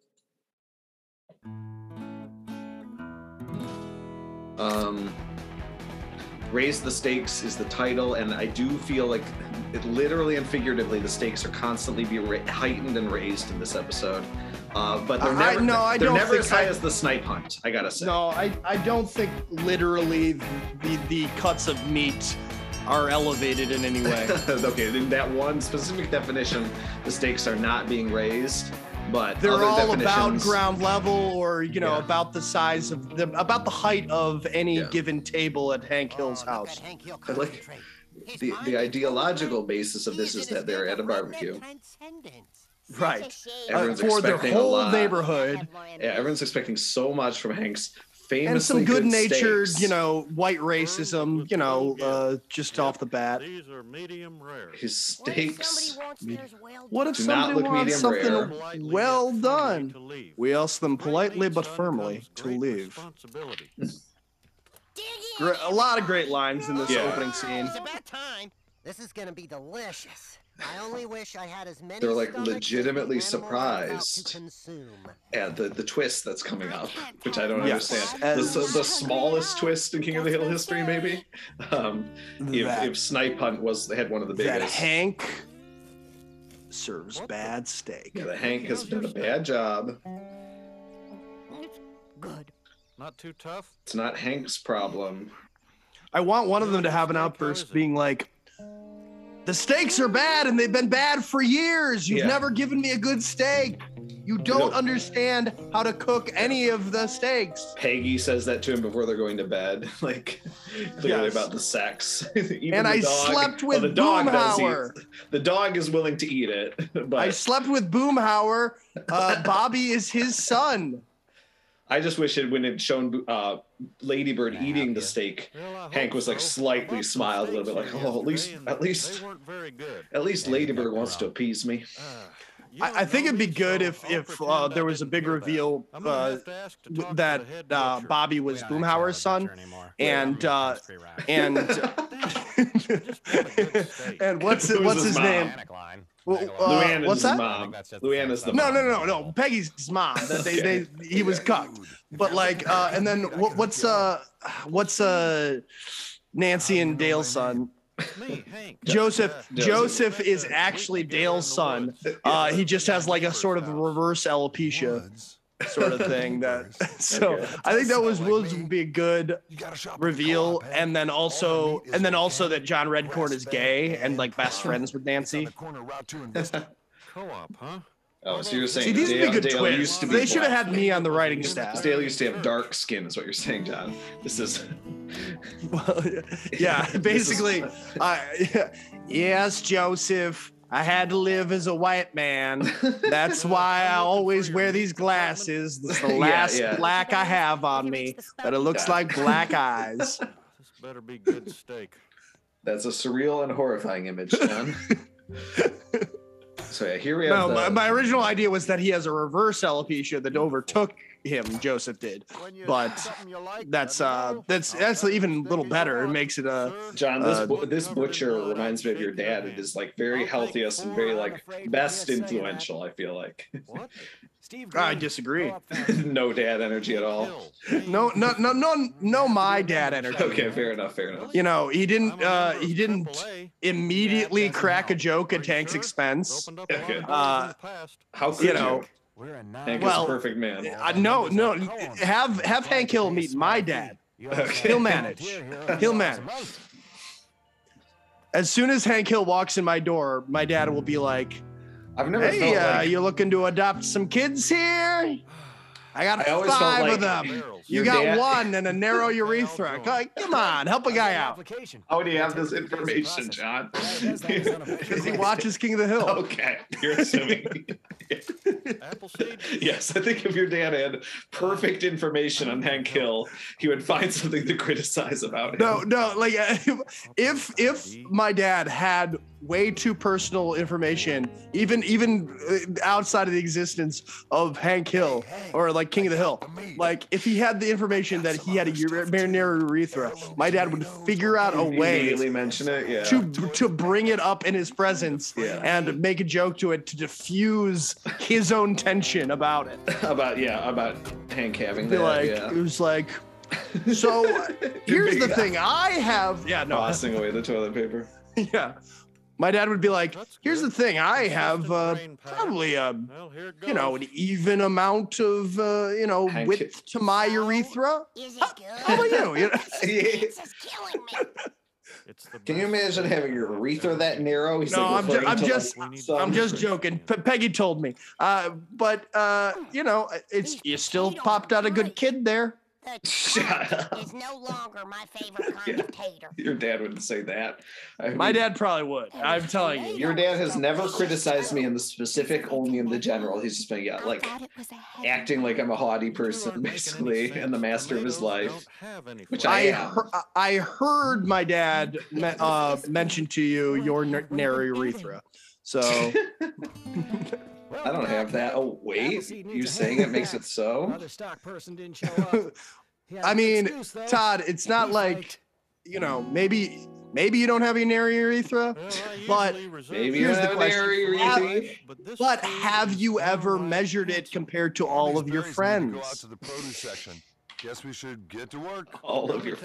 Um, Raise the Stakes is the title, and I do feel like it literally and figuratively the stakes are constantly be ra- heightened and raised in this episode. Uh, but they're I- never, no, I they're don't never as high I- as the snipe hunt. I gotta say. No, I, I don't think literally the the cuts of meat are elevated in any way. okay, in that one specific definition, the stakes are not being raised, but They're other all about ground level or you know Yeah. about the size of the about the height of any given table at Hank Oh, Hill's house. I like the, the ideological basis of this is that they're at a barbecue. Right. Everyone's Uh, for their expecting a whole lot. neighborhood. Yeah, everyone's expecting so much from Hank's famously And some good natured, steaks. you know, white racism, you know, uh, just off the bat. These are medium rare. His steaks. What if Do not somebody wants something rare. well done? We ask them politely but firmly to leave. Gre- A lot of great lines in this Yeah. opening scene. It's about time. This is gonna be delicious. I only wish I had as many. They're like stomachs as the legitimately animal I'm about to surprised consume. at the, the twist that's coming up, which I don't Yes. understand. As- the, the smallest twist in King of the Hill history, maybe. Um, if, That- if Snipe Hunt was they had one of the biggest. That biggest. Hank serves bad steak. Yeah, the Hank has done a bad job. Good. Not too tough. It's not Hank's problem. I want one of them to have an outburst being like, the steaks are bad and they've been bad for years. You've Yeah. never given me a good steak. You don't understand how to cook any of the steaks. Peggy says that to him before they're going to bed, like clearly Yes. about the sex. And the I dog- slept well, with the Boomhauer. eat- The dog is willing to eat it, but I slept with Boomhauer. Uh, Bobby is his son. I just wish it when it shown uh, Ladybird eating the steak, Hank was like slightly smiled a little bit, like, oh, at least, at least, at least Ladybird wants to appease me. I, I think it'd be good if if uh, there was a big reveal uh, that uh, Bobby was Boomhauer's son, and uh, and and what's Who's what's his his mom? name? Well, uh, Luanne what's that? mom. Luanne is the No, mom. no, no, no. Peggy's mom. That They, they, he was cucked. But like, uh, and then what, what's uh, what's uh, Nancy and Dale's son? Joseph. Joseph is actually Dale's son. Uh, he just has like a sort of reverse alopecia sort of thing. That so I think that was would be a good reveal, and then also and then also that John Redcorn is gay and like best friends with Nancy. Co-op, huh? Oh, so you're saying See, these would be good Dale twists. used to be They should have had me on the writing staff. Dale used to have dark skin, is what you're saying, Jon. This is well, yeah, This is- basically, I, yes, Joseph. I had to live as a white man. That's why I always wear these glasses. This is the last yeah. black I have on me, but it looks like black eyes. This better be good steak. that's a surreal and horrifying image, Jon. so yeah, here we have No, the, my, my original idea was that he has a reverse alopecia that overtook him. Joseph did, but that's uh, that's that's even a little better. It makes it a Jon, this uh, bu- this butcher reminds me of your dad. It is like very healthiest and very like best influential. I feel like Steve I disagree. no dad energy at all. No, no, no, no, no. My dad energy. Okay, fair enough, fair enough. You know, he didn't. Uh, he didn't immediately crack a joke at Tank's expense. Okay. Uh, How could you know, Hank well, is a perfect man. uh, no, no. Have have Hank Hill meet my dad. Okay. He'll manage. He'll manage. as soon as Hank Hill walks in my door, my dad will be like, I've never "Hey, felt uh, like you looking to adopt some kids here? I got I always felt five like of them. You your got dad- one and a narrow urethra. Come on, help a guy out." How do you have this information, Jon? Because he watches King of the Hill. Okay, you're assuming. yes, I think if your dad had perfect information on Hank Hill, he would find something to criticize about him. No, no, like uh, if if my dad had way too personal information, even even uh, outside of the existence of Hank Hill or like King of the Hill, like if he had the information that he had a narrow urethra, my dad would figure out a way mention it. Yeah. to to bring it up in his presence Yeah. and make a joke to it to diffuse his own tension about it. about yeah about Hank having that. like yeah. it was like. So here's the thing. I have yeah no tossing away the toilet paper. yeah. My dad would be like, "Here's the thing. I have uh, probably a, you know, an even amount of, uh, you know, Hank- width to my urethra. Is it good? How about you? you know? This is killing me. Can you imagine having your urethra that narrow? He's no, like I'm, ju- I'm just, like, I'm just joking. P- Peggy told me, uh, but uh, you know, it's you still popped out a good kid there. The cat is no longer my favorite kind of tater. Your dad wouldn't say that. I My mean, dad probably would. I'm telling you. Your dad has never criticized me in the specific, only in the general. He's just been yeah, like acting like I'm a haughty person, basically, and the master of his life, which I, I am. heard, I heard my dad me- uh, mention to you your n- narrow urethra. So I don't have that. Oh wait, you saying it makes it so? Another stock person didn't show up. I mean. Todd, it's not like you know maybe maybe you don't have a narrow urethra, but Maybe here's the have question: Have- but have you ever measured it compared to all of your friends? to the produce section. Guess we should get to work. All of your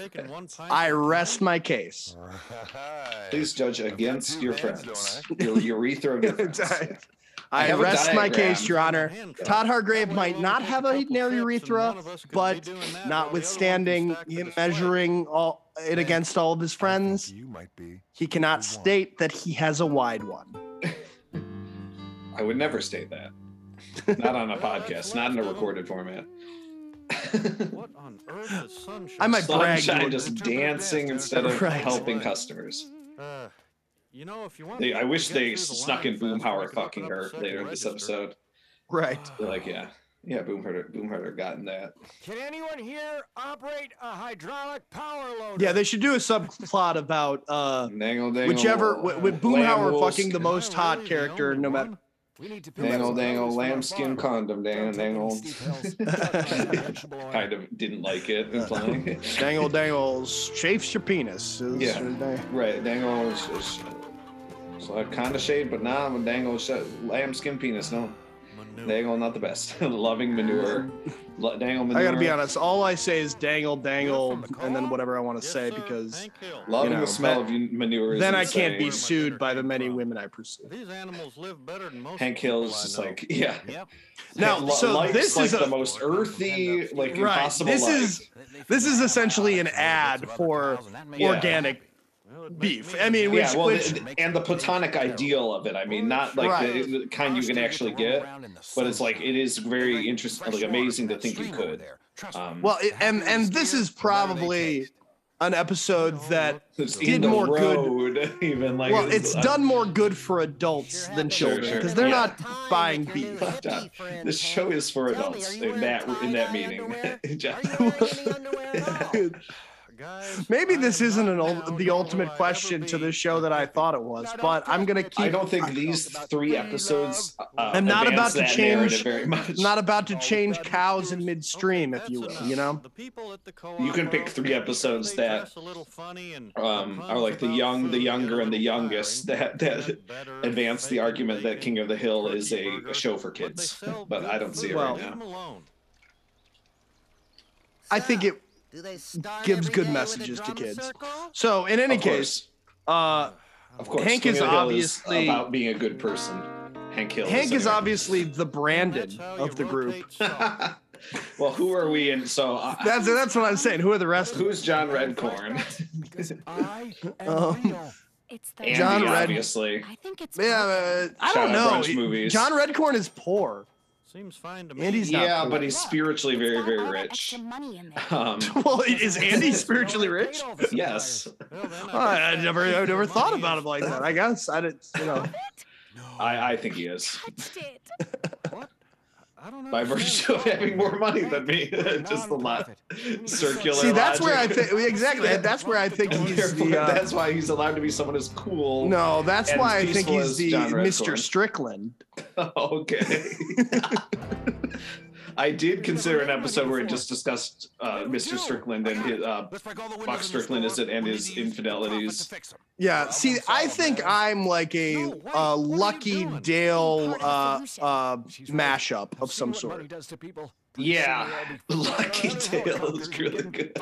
I rest my case. Please judge against your friends. Your urethra of your friends. I I, rest my case. Your Honor. Todd Hargrave might not have a narrow urethra, but notwithstanding him measuring all it against all of his friends, he cannot state that he has a wide one. I would never state that. Not on a podcast, not in a recorded format. What on earth is sunshine? I might brag. Sunshine to- just dancing instead of Right. helping customers. Uh, you know, if you want They, me I wish they snuck line in Boomhauer fucking her a later in this episode. Right. They're like, yeah, yeah, Boomhauer, Boomhauer gotten that. Can anyone here operate a hydraulic power loader? Yeah, they should do a subplot about uh, Dangle, dangle, whichever with, with Boomhauer fucking the most hot character, no matter. We need to Dangle, dangle, lambskin condom, dangle, dangle. kind of didn't like it. Dangle dangles chafes your penis. is- Yeah, right. Dangle is, is, is like kind of shade, but nah, I'm a dangle sh- lambskin penis. No, dangle not the best. Loving manure. Lo- dangle manure. I gotta be honest. All I say is dangle, dangle, and then whatever I want to say because Loving you know, the smell then- of manure. Is then I can't be sued by the many women I pursue. These animals live better than most Hank Hill's I just like yeah. Now, Li- so likes, this like is the a- most earthy, like Right. impossible. This life. is this is essentially an ad for Yeah. organic beef. I mean, which yeah, well, which the- and the platonic ideal of it. I mean, not like Right. the, the kind you can actually get, but it's like it is very interesting, like amazing to think you could. Um, well, it, and and this is probably an episode that it's did in the more good. even like Well, it's done more good for adults than children because they're Yeah. not buying beef. Jon, this show is for adults in that in that meeting. Jon. Maybe this isn't an ul- the ultimate question to this show that I thought it was, but I'm gonna keep. I don't think these three episodes. Uh, I'm not about to change. Not about to change cows in midstream, if you will. You know. You can pick three episodes that um, are like the young, the younger, and the youngest that that advance the argument that King of the Hill is a, a show for kids. But I don't see it Well, right now. I think it gives good messages to kids. So in any Of case, uh, Of course, Hank King is Hill obviously about being a good person. Hank Hill. Hank is anyway. obviously the Brandon of the group. Well, who are we? And so uh, That's that's what I'm saying. Who are the rest? of who's John Redcorn? I Um, real. It's Andy, John Red- obviously. I think it's. Yeah, uh, I don't know. John Redcorn is poor. Seems fine to me. Andy's not Yeah, poor. but he's spiritually very, very rich. Um, well, is Andy spiritually rich? yes. Oh, I never, I never thought about him like that. I guess I didn't, you know. I, I think he is. I don't know. By virtue of having more money than me, just a lot circular. See, that's where I think exactly. That's where I think he's the. Uh, that's why he's allowed to be someone as cool. no, that's why I think he's the Mr. Strickland. okay. I did consider an episode where it just discussed uh, Mr. Strickland and his uh, Buck Strickland is it and his infidelities. Yeah. See, I think I'm like a uh, Lucky Dale uh, uh, mashup of some sort. Yeah, Lucky Dale is really good.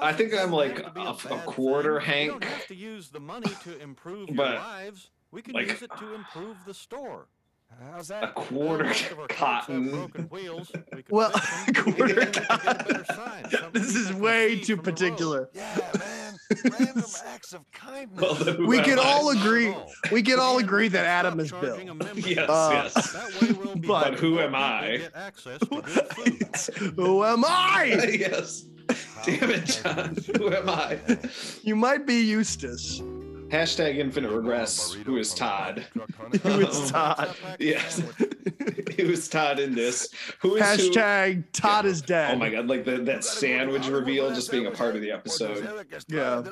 I think I'm like a, a quarter We Hank. don't have to use the money to improve your But, lives. We can like, use it to improve the store. How's that? A quarter cotton. Wheels. We Well, fix 'em. quarter Get a better This is way too particular. Yeah, man. Random Acts of kindness. Well, We am can I? all agree. We can all agree that Adam is Bill. Yes, Uh, yes. But who am I? Get access to good food. Who am I? yes. Damn it, Jon. Who am I? You might be Eustace. Hashtag infinite regress. Who is Todd? Who is Todd? Yes. Who is Todd in this? Who is who? Hashtag Todd is dead. Oh my god, like the, that sandwich reveal just being a part of the episode. Yeah.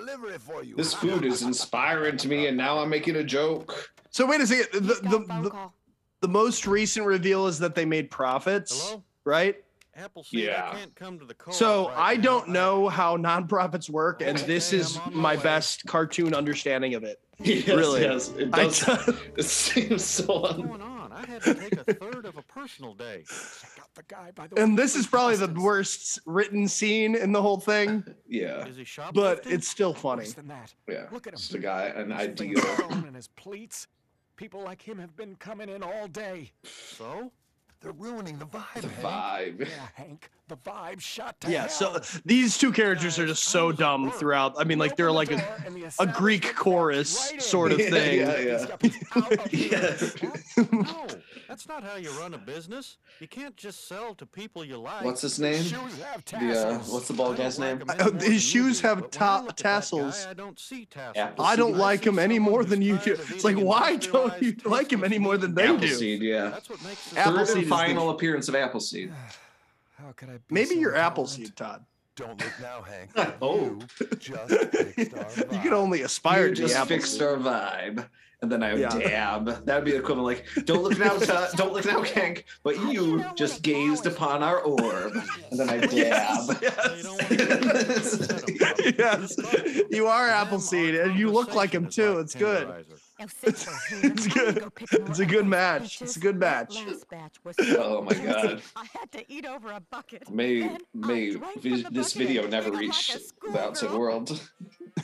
This food is inspiring to me, and now I'm making a joke. So wait a second. The the, the, the most recent reveal is that they made profits, Hello? right? Appleseed, Yeah. I can't come to the co-op So right I now. don't know how nonprofits work, and this is my best cartoon understanding of it. Yes, Really? yes, it does. t- it seems so. What's Un- going on? I had to take a third of a personal day. And this is probably the worst written scene in the whole thing, yeah, Is he shoplifting? but it's still funny. Worse than that. yeah. Look at him. Just a guy, an ideal. thrown and his pleats. People like him have been coming in all day. So? They're ruining the vibe. The Hank. vibe. Yeah, Hank. The vibe shot to Yeah, hell. so these two characters are just so dumb throughout. I mean, like they're like a, a Greek chorus sort of thing. yeah, yeah. No, that's not how you run a business. You can't just sell to people you like. What's his name? The uh, what's the bald guy's name? Uh, his shoes have ta- tassels. I don't see tassels. Appleseed. I don't like him any more than you do. It's like, why don't you like him any more than they do? Appleseed, yeah. That's what makes Third Appleseed and is the- final appearance of Appleseed. How could I be Maybe so you're intolerant? Appleseed, Todd. Don't look now, Hank. Oh. You just fixed our You vibe. can only aspire You to be just fixed our vibe. And then I would Yeah. dab. That would be the equivalent like, don't look now, Todd, don't look now, Hank, but you just gazed upon our orb. And then I dab. yes, you are Appleseed, and you look like him too. It's good. Oh, it's good. It's a good match. It's a good match. Last batch was Oh my god. I had to eat over a bucket. May may vi- this video never ate 'em reach like a the outside world.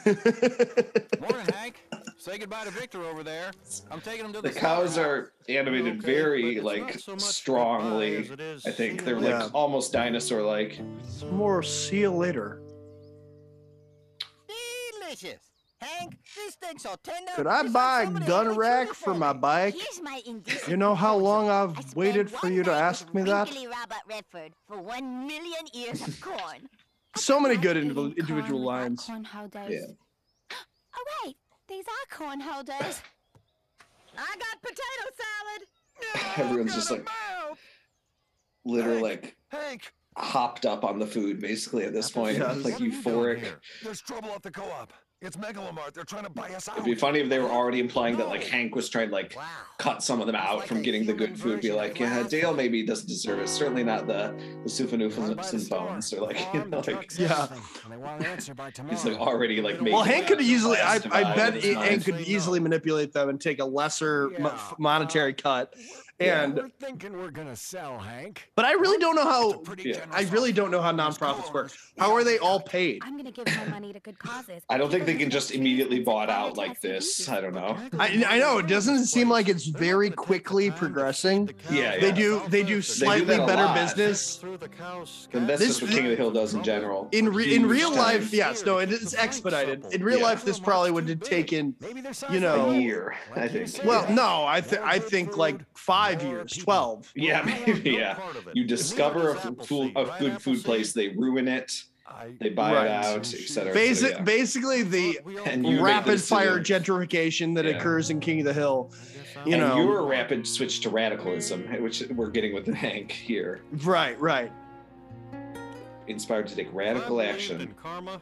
Morning, Hank. Say goodbye to Victor over there. I'm taking him to the The cows are animated Okay, very like so strongly. goodbye as it is I think they're you like almost dinosaur like. More see you later. Delicious. Hank, these things are tender. Could I just buy a gun rack for my bike? Here's my You know how long I I've waited for you to ask me that? Robert Redford for one million ears of corn. So many good Eating individual, corn individual lines. Corn holders. Yeah. Oh wait, these are corn holders. I got potato salad. Everyone's just like literally like Hank, hopped up on the food basically at this point. Yes. Like What are you doing euphoric. there's trouble at the co-op. It's Mega Lo Mart. They're trying to buy us out. It'd be funny if they were already implying that like Hank was trying to like cut some of them out from getting the good food. Be like, yeah, Dale maybe doesn't deserve it. Certainly not the the Souphanousinphones bones. Or like, you know, like Yeah. And they want an answer by tomorrow. he's like already like making. Well, Hank could easily. I, I bet in it- Hank could easily manipulate them and take a lesser mo- Yeah. monetary cut, And We're thinking we're gonna sell, Hank. but I really don't know how. Yeah. I really don't know how nonprofits work. How are they all paid? I'm gonna give my money to good causes. I don't think they can just immediately bought out like this. I don't know. I, I know it doesn't seem like it's very quickly progressing. Yeah, They do they do slightly that a better lot. business. And that's This- just what King of the Hill does in general. In re, in real life, yes, no, it's expedited. In real life, this probably would have taken, you know, a year, I think. Well, no, I think I think like five years, twelve. Yeah, maybe. Yeah, you discover a, f- food, a good food place, they ruin it, they buy Right. it out, etc. Basic, basically the And the rapid fire gentrification that Yeah. occurs in King of the Hill. You and know, your rapid switch to radicalism, which we're getting with Hank here, right, right. inspired to take radical action. In karma,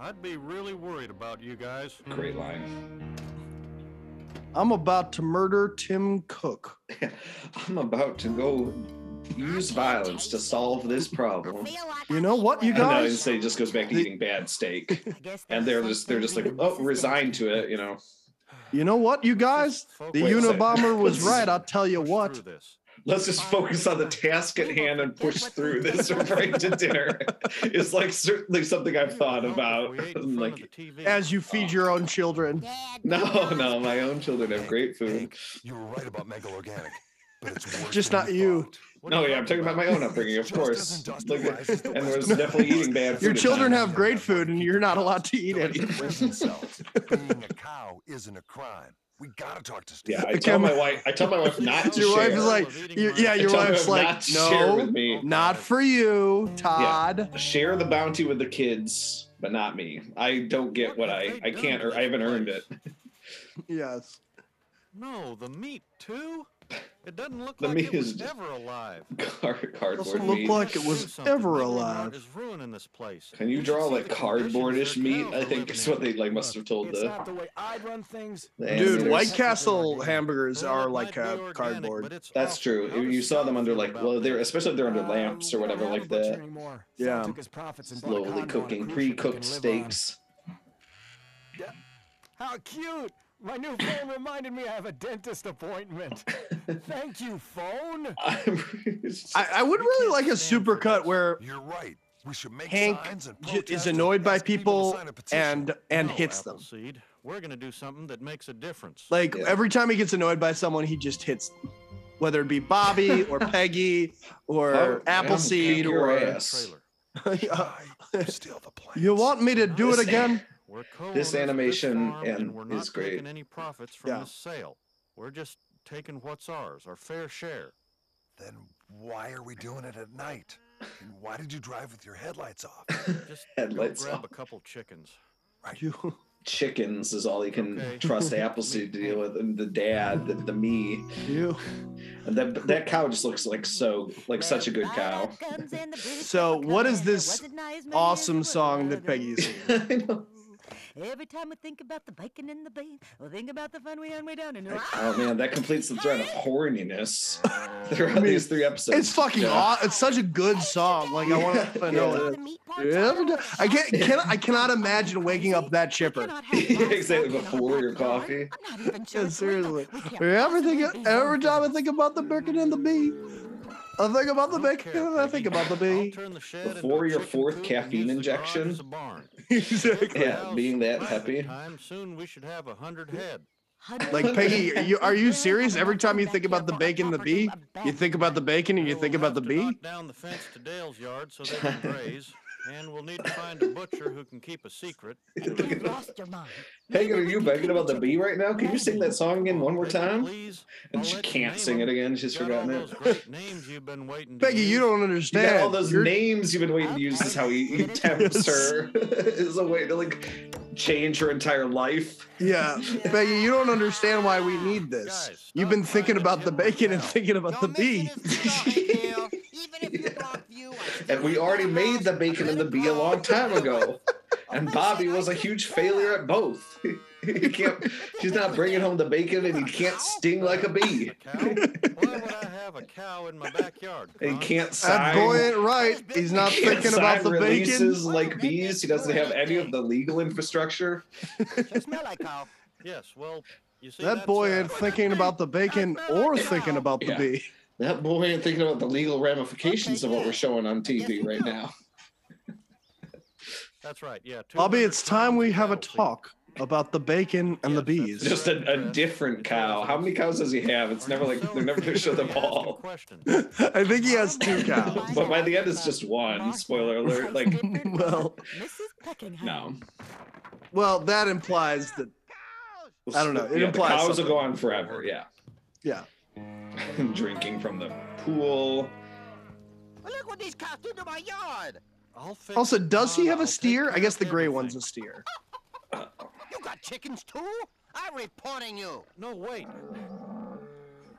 I'd be really worried about you guys. Great line. I'm about to murder Tim Cook. I'm about to go use violence to solve this problem. You know what, you And then guys? instead just goes back to eating bad steak, and they're just they're just like oh resigned to it, you know. You know what, you guys? The Wait. Unabomber was right. I'll tell you what. Let's just focus on the task at hand and push through this right to dinner. It's like certainly something I've thought about. Like, As you feed your own children. no, no, my own children have great food. You were right about Mega Organic, but it's worse Just not you. No, yeah, I'm talking about my own upbringing, of course. Like, and was definitely eating bad food. Your children have great food and you're not allowed to eat any. prison. Being a cow isn't a crime. We gotta talk to Steve. Yeah, I tell my wife. I tell my wife not to share. Your share. wife is like, you- yeah, your wife's like, not to share no, with me. not for you, Todd. Share the bounty with the kids, but not me. I don't get what I I can't or I haven't earned it. Yes. No, the meat too. It doesn't look The like meat it was is ever alive. Card, cardboard Doesn't look meat. like it was ever alive. Is ruining this place. Can you draw like cardboardish meat? I think is what they like must have told It's the. not the way I'd run things. the Dude, animators. White Castle hamburgers are like uh, cardboard. That's true. You- You saw them under like well, they're especially if they're under lamps or whatever like that. Yeah. Took his profits and bought a Slowly condo on a cooking cruise ship he pre-cooked can live on. steaks. How cute! My new phone reminded me I have a dentist appointment. Thank you, phone. I, I would really like a supercut where You're right. We should make Hank signs and is annoyed by people people sign a petition. and and No, hits them. Appleseed, We're gonna do something that makes a difference. Like every time he gets annoyed by someone, he just hits them. Whether it be Bobby or Peggy or Oh, Appleseed kick your or ass. you want me to do it This- again? We're This co-owners this animation farm, and we're is great. taking any profits from Yeah. this sale. We're just taking what's ours, our fair share. Then why are we doing it at night? And why did you drive with your headlights off? Just Headlights go grab off. a couple chickens. You, Chickens is all he can Okay. trust Appleseed to deal with, and the dad, the, the me, you. and that that cow just looks like so like such a good cow. So what is this awesome song that Peggy is singing? Every time we think about the bacon and the beans, we'll think about the fun we had way down in New Oh man, that completes the thread of horniness throughout these three episodes. It's fucking Yeah. aw- It's such a good song. Like I want to know it. Yeah, I can't. Can, I cannot imagine waking up that chipper. exactly before your coffee. Yeah, seriously. Every, think, every time I think about the bacon and the bee, I think about the bacon and I think about the bee. Turn the shed Before your fourth caffeine and the injection. barn. exactly. Yeah, being that peppy. Time soon we should have a hundred head. Like Peggy, are you, are you serious? Every time you think about the bacon the bee, you think about the bacon and you think about the bee. Down the fence to Dale's yard so they can graze, and we'll need to find a butcher who can keep a secret. You've lost your mind. Peggy, are you begging about the bee right now? Can you sing that song again one more time? Please, And she can't sing it again. She's got all forgotten those it. great names you've been waiting to Peggy, you use. don't You understand. got all those You're- names you've been waiting to use. Is how he, he tempts her. is a way to like change her entire life. Yeah, Peggy, you don't understand why we need this. You've been thinking about the bacon and thinking about the bee. And we already made the bacon and the bee a long time ago. And Bobby was a huge failure at both. He can't. She's not bringing home the bacon, and he can't sting like a bee. Why would I have a cow in my backyard? And he can't sign. That boy ain't right. He's not he can't thinking about sign the bacon. releases like bees. He doesn't have any of the legal infrastructure. smell like cow. Yes, well, That boy uh, ain't thinking about the bacon or thinking about the Yeah. bee. That boy ain't thinking about the legal ramifications of what we're showing on TV right now. That's right. Yeah. Bobby, it's time we have a talk about the bacon and the bees. Just a, a different cow. How many cows does he have? It's never like they're never gonna show them all. I think he has two cows. But by the end, it's just one. Spoiler alert. Like, well, no. well, that implies that I don't know. It Yeah, the implies cows will something. go on forever. Yeah. Yeah. Drinking from the pool. Look what these cows do to my yard. Also, does he have a steer? I guess the gray one's a steer. You got chickens too? I'm reporting you. No, wait.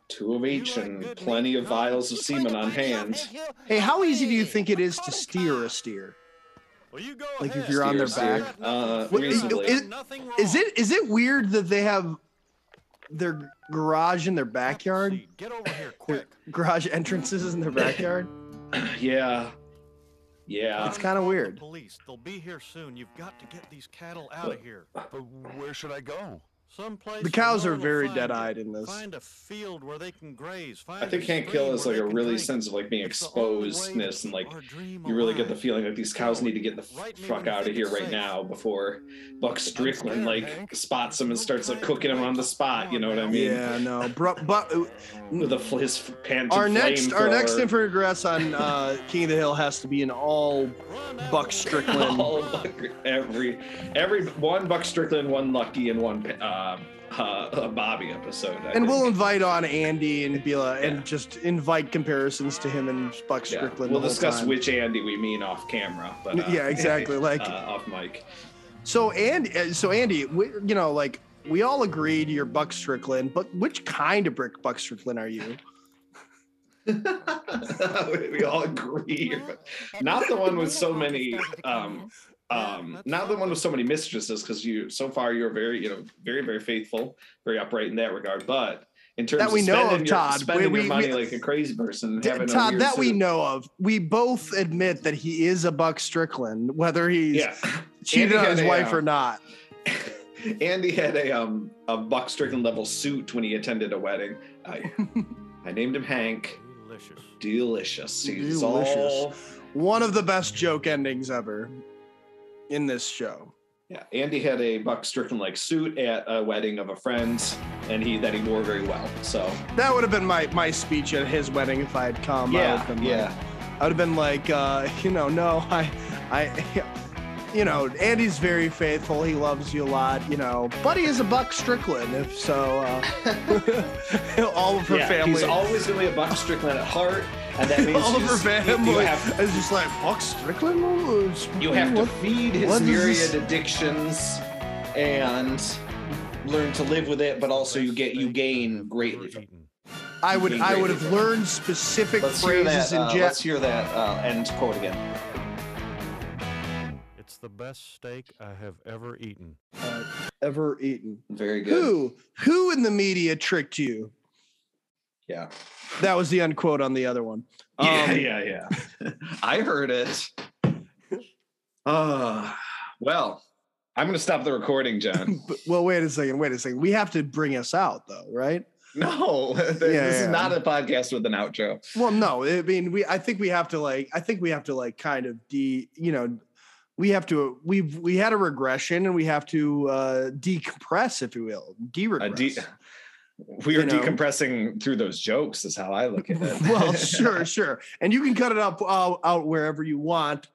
Two of each and plenty of vials of semen on hand. Hey, how easy do you think it is to steer a steer? Like if you're on their back. Uh, What- is- reasonably. is- is it is it weird that they have their garage in their backyard? Get over here, quick! Garage entrances in their backyard. yeah, yeah. It's kind of weird. Police, they'll be here soon. You've got to get these cattle out of here. But where should I go? Someplace. The cows are very dead-eyed in this. Find a field where they can graze. Find I think a Hank stream Hill is like a really drink. sense of like being It's the only way exposedness and like keep our dream you really get the alive. feeling like these cows need to get the Write me fuck out of here right safe. now before Buck Strickland like spots them and starts like cooking them on the spot. You know what I mean? Yeah, no, bro, but With a his pants. our next our next infogress on uh, King of the Hill has to be an all Buck Strickland. All Buck, every every one Buck Strickland, one Lucky, and one uh, uh, a Bobby episode. I And think. we'll invite on Andy and be like, and just invite comparisons to him and Buck Yeah, Strickland. we'll discuss time. which Andy we mean off camera. But uh, Yeah, exactly, like- uh, off mic. So Andy, so Andy, we, you know, like we all agreed you're Buck Strickland, but which kind of brick Buck Strickland are you? we all agree. Not the one with so many um um not the one with so many mistresses because you so far you're very you know very very faithful very upright in that regard but in terms That we of know of, spending, your, Todd. spending We- your we- money we- like a crazy person D- having Todd, weird that we know of. We both admit that he is a Buck Strickland, whether he's Yeah. cheated Andy on his wife uh, or not. Andy had a um a Buck Strickland level suit when he attended a wedding. I I named him Hank. Delicious. Delicious. He's Delicious. all One of the best joke endings ever in this show. Yeah, Andy had a Buck Strickland like suit at a wedding of a friend, and he that he wore very well. So That would have been my my speech at his wedding if I had come. I Yeah, would have been yeah. Like, I would have been like, uh, you know, no, I, I, you know, Andy's very faithful. He loves you a lot, you know, but he is a Buck Strickland. If so, uh, all of her yeah, family, he's always gonna be a Buck Strickland at heart, and that means all of her You have, is just like Buck Strickland. You have to feed his myriad addictions and learn to live with it, but also you get you gain greatly from. I would, gain I would greatly have learned specific Let's phrases that. in Uh, jet. let's hear that uh, end quote again. It's the best steak I have ever eaten. ever eaten. Very good. Who, who in the media tricked you? Yeah. That was the unquote on the other one. Yeah, Um, yeah, yeah. I heard it. Uh, well, I'm going to stop the recording, Jon. But, well, wait a second. Wait a second. We have to bring us out, though, right? No, this Yeah, is yeah. not a podcast with an outro. Well, no. I mean, we. I think we have to like. I think we have to like kind of de. You know, we have to. We've we had a regression, and we have to uh decompress, if you will, de-regress. A de- we are You know? decompressing through those jokes, is how I look at it. well, sure, sure, and you can cut it up out, out wherever you want.